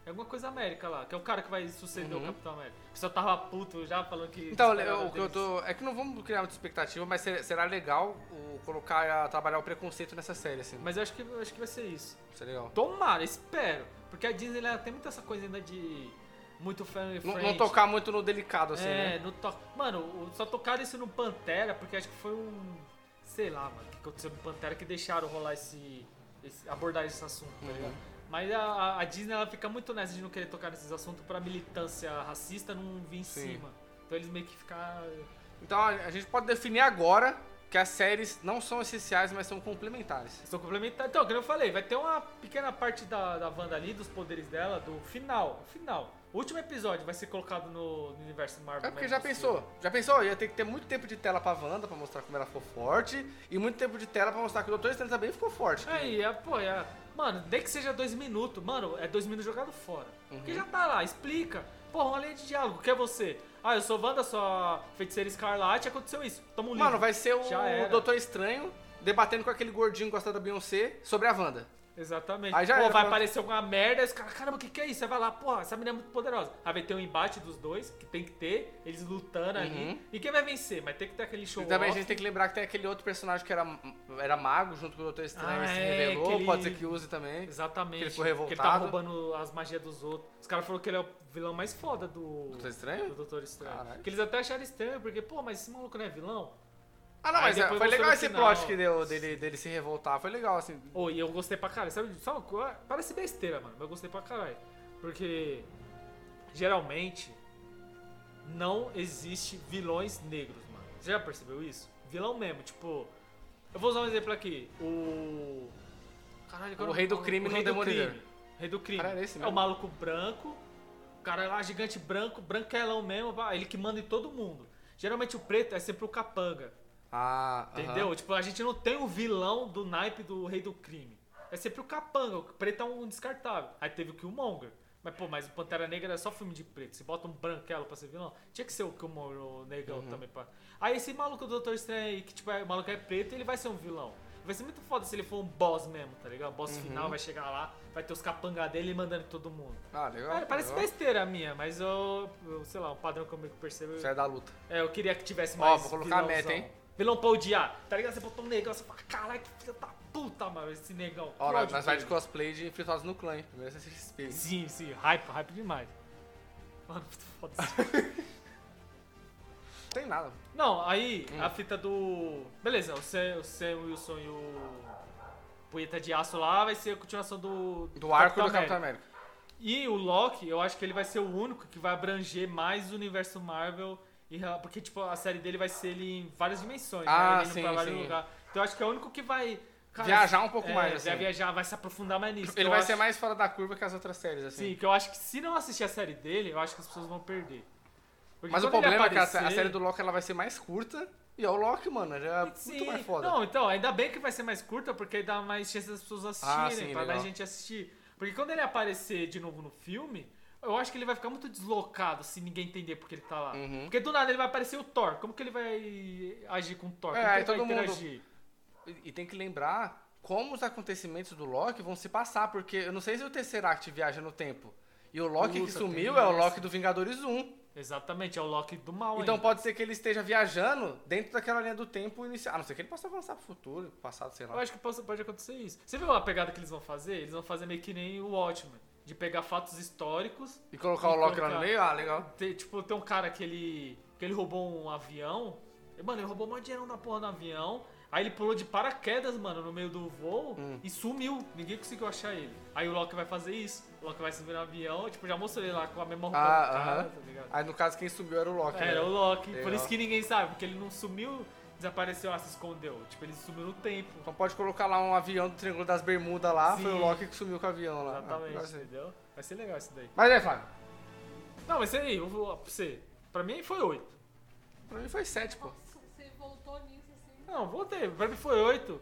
É alguma coisa América lá, que é o cara que vai suceder Uhum. o Capitão América. O pessoal tava puto já falando que. Então, o que eu tô. É que não vamos criar muita expectativa, mas ser- será legal o, colocar, trabalhar o preconceito nessa série, assim. Mas eu acho que, eu acho que vai ser isso. Isso é legal. Tomara, espero. Porque a Disney ela tem muita essa coisa ainda de. Muito family Não, friend. não tocar muito no delicado, assim, é, né? no to... Mano, só tocaram isso no Pantera, porque acho que foi um. Sei lá, mano, o que aconteceu no Pantera que deixaram rolar esse. esse- abordar esse assunto, tá Uhum. ligado? Mas a- a, Disney ela fica muito nessa de não querer tocar nesses assuntos pra militância racista não vir em Sim. cima. Então eles meio que ficam. Então a, gente pode definir agora que as séries não são essenciais, mas são complementares. São complementares. Então, como eu falei, vai ter uma pequena parte da, da Wanda ali, dos poderes dela, do final. Final. O último episódio vai ser colocado no, no universo Marvel. É porque mesmo, já pensou? Já pensou? Ia ter que ter muito tempo de tela pra Wanda pra mostrar como ela ficou forte. E muito tempo de tela pra mostrar que o Doutor Estranho também ficou forte. É, e é, pô, é, mano, nem que seja dois minutos, mano, é dois minutos jogado fora. Porque Uhum. já tá lá, explica. Porra, uma linha de diálogo, que é você? Ah, eu sou Wanda, sou feiticeira escarlate, aconteceu isso. Toma um livro. Mano, vai ser o. Doutor Estranho debatendo com aquele gordinho gostado da Beyoncé sobre a Wanda. Exatamente. Aí já Pô, era, vai aparecer alguma merda, os caras, caramba, o que, que é isso? Você vai lá, porra, essa menina é muito poderosa. Aí vai ter um embate dos dois, que tem que ter, eles lutando ali. Uhum. E quem vai vencer? Vai ter que ter aquele show E também a gente tem que lembrar que tem aquele outro personagem que era, era mago junto com o Doutor Estranho Ah, se é, revelou. Pode ser que use também. Exatamente. Que ele ficou Que ele tá revoltado. roubando as magias dos outros. Os caras falaram que ele é o vilão mais foda do... Doutor do Estranho? Doutor Estranho. Caralho. Que eles até acharam estranho, porque, pô, mas esse maluco não é vilão? Ah, não, Aí mas é, depois foi legal no esse final. plot que deu dele, dele se revoltar. Foi legal, assim. Ô, e eu gostei pra caralho. Sabe, coisa, parece besteira, mano, mas eu gostei pra caralho. Porque, geralmente, não existe vilões negros, mano. Você já percebeu isso? Vilão mesmo, tipo... Eu vou usar um exemplo aqui. O... Caralho, agora O rei do crime o no rei do Demolidor. Rei do crime. Cara, esse é o maluco branco, o cara lá, gigante branco, branquelão mesmo, ele que manda em todo mundo. Geralmente o preto é sempre o capanga. Ah. Entendeu? Tipo, a gente não tem um vilão do naipe do rei do crime. É sempre o capanga, o preto é um descartável. Aí teve o Killmonger. Mas, pô, mas o Pantera Negra é só filme de preto. Você bota um branquelo pra ser vilão, tinha que ser o Killmonger, o negão Uhum. também. Pra... Aí esse maluco do Doutor Estranho aí, que tipo, é, o maluco é preto, ele vai ser um vilão. Vai ser muito foda se ele for um boss mesmo, tá ligado? Boss Uhum. final, vai chegar lá, vai ter os capangas dele mandando todo mundo. Ah, legal. Parece legal. besteira a minha, mas eu, eu, sei lá, um padrão que eu meio que percebo. Isso é da luta. É, eu queria que tivesse Ó, mais. vou colocar a vilãozão. meta, hein? Vilão pra odiar. Tá ligado? Você botou um negão, você fala, caralho, que filho da puta, mano, esse negão. Ó, nós, vai de dele." cosplay de Infiltrados no Clã, hein? Primeiro CCXP. Sim, sim, hype, hype demais. Mano, muito foda isso. Não tem nada. Não, aí Hum. a fita do. Beleza, o Sam, o Sam Wilson e o. Punheta de Aço lá vai ser a continuação do. Do arco do Capitão América. E o Loki, eu acho que ele vai ser o único que vai abranger mais o universo Marvel. E, porque, tipo, a série dele vai ser ele em várias dimensões, Ah, né? Ele indo sim, pra vários sim. lugares. Então eu acho que é o único que vai. cara, Viajar um pouco é, mais, assim. Vai viajar, vai se aprofundar mais nisso. Ele vai acho- ser mais fora da curva que as outras séries, assim. Sim, que eu acho que se não assistir a série dele, eu acho que as pessoas vão perder. Porque Mas o problema é que a, sé- a aparecer- série do Loki ela vai ser mais curta. E é o Loki, mano, já é Sim. muito mais foda. Não, então, ainda bem que vai ser mais curta, porque aí dá mais chance das pessoas assistirem, Ah, sim, pra legal. mais gente assistir. Porque quando ele aparecer de novo no filme, eu acho que ele vai ficar muito deslocado se ninguém entender porque ele tá lá. Uhum. Porque do nada ele vai aparecer o Thor. Como que ele vai agir com o Thor? É, Como que ele vai todo mundo- interagir? E, e tem que lembrar como os acontecimentos do Loki vão se passar, porque eu não sei se o Tesseract viaja no tempo. E o Loki que Puta, sumiu tem é o. Loki do Vingadores 1. Exatamente, é o Loki do mal Então ainda. pode ser que ele esteja viajando dentro daquela linha do tempo inicial. A não ser que ele possa avançar pro futuro, pro passado, sei Eu lá. acho que pode, pode acontecer isso. Você viu a pegada que eles vão fazer? Eles vão fazer meio que nem o Watchmen. De pegar fatos históricos E colocar E o Loki lá no meio? Ah, legal. Tem, tipo, tem um cara que ele. que ele roubou um avião. E, Mano, ele roubou um dinheiro da porra do avião. Aí ele pulou de paraquedas, mano, no meio do voo Hum. e sumiu. Ninguém conseguiu achar ele. Aí o Loki vai fazer isso. O Loki vai subir no avião, tipo, já mostrou ele lá com a mesma roupa Ah, do cara, aham. tá ligado? Aí no caso quem sumiu era o Loki. Era né? o Loki. Por Legal. isso que ninguém sabe, porque ele não sumiu, desapareceu, ah, se escondeu. Tipo, ele sumiu no tempo. Então pode colocar lá um avião do Triângulo das Bermudas lá, foi Sim. o Loki que sumiu com o avião lá. Ah, Exatamente, aí. entendeu? Vai ser legal isso daí. Mas é, Flávio. Não, mas aí, eu vou pra você. Pra mim foi 8. Pra mim foi 7, pô. Nossa, você voltou nisso assim. Não, voltei. Pra mim foi 8.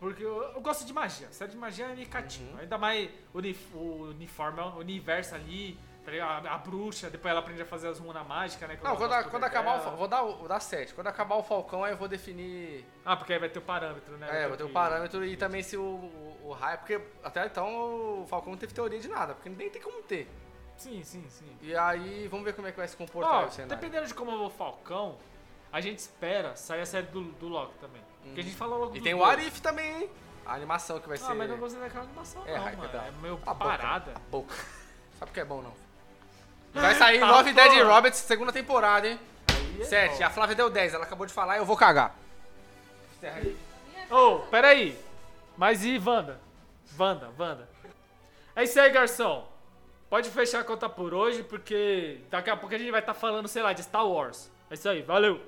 Porque eu, eu gosto de magia. Série de magia me cativa. Uhum. Ainda mais o, uni- o uniforme, o universo ali? A, a bruxa, depois ela aprende a fazer as runas mágicas, né? Não, quando, a- quando acabar o. Vou dar, o- vou dar 7. Quando acabar o Falcão, aí eu vou definir. Ah, porque aí vai ter o parâmetro, né? É, vou ter o parâmetro e também se o, o, o raio. Porque até então o Falcão não teve teoria de nada, porque nem tem como ter. Sim, sim, sim. E aí, vamos ver como é que vai se comportar Ó, o cenário. dependendo de como eu vou Falcão, a gente espera sair a série do, do Loki também. Porque a gente fala logo E tem o. Arif também, hein? A animação que vai ser. Ah, mas não gostei daquela animação, É, não, hype, mano. é. É meio A boca, parada. A boca. Sabe o que é bom, não? Vai sair Ah, Love. Dead Roberts, segunda temporada, hein? Aí é 7. bom. A Flávia deu 10, ela acabou de falar e eu vou cagar. Ô, peraí. Mas e Wanda? Wanda, Wanda. É isso aí, garçom. Pode fechar a conta por hoje, porque daqui a pouco a gente vai estar falando, sei lá, de Star Wars. É isso aí, valeu.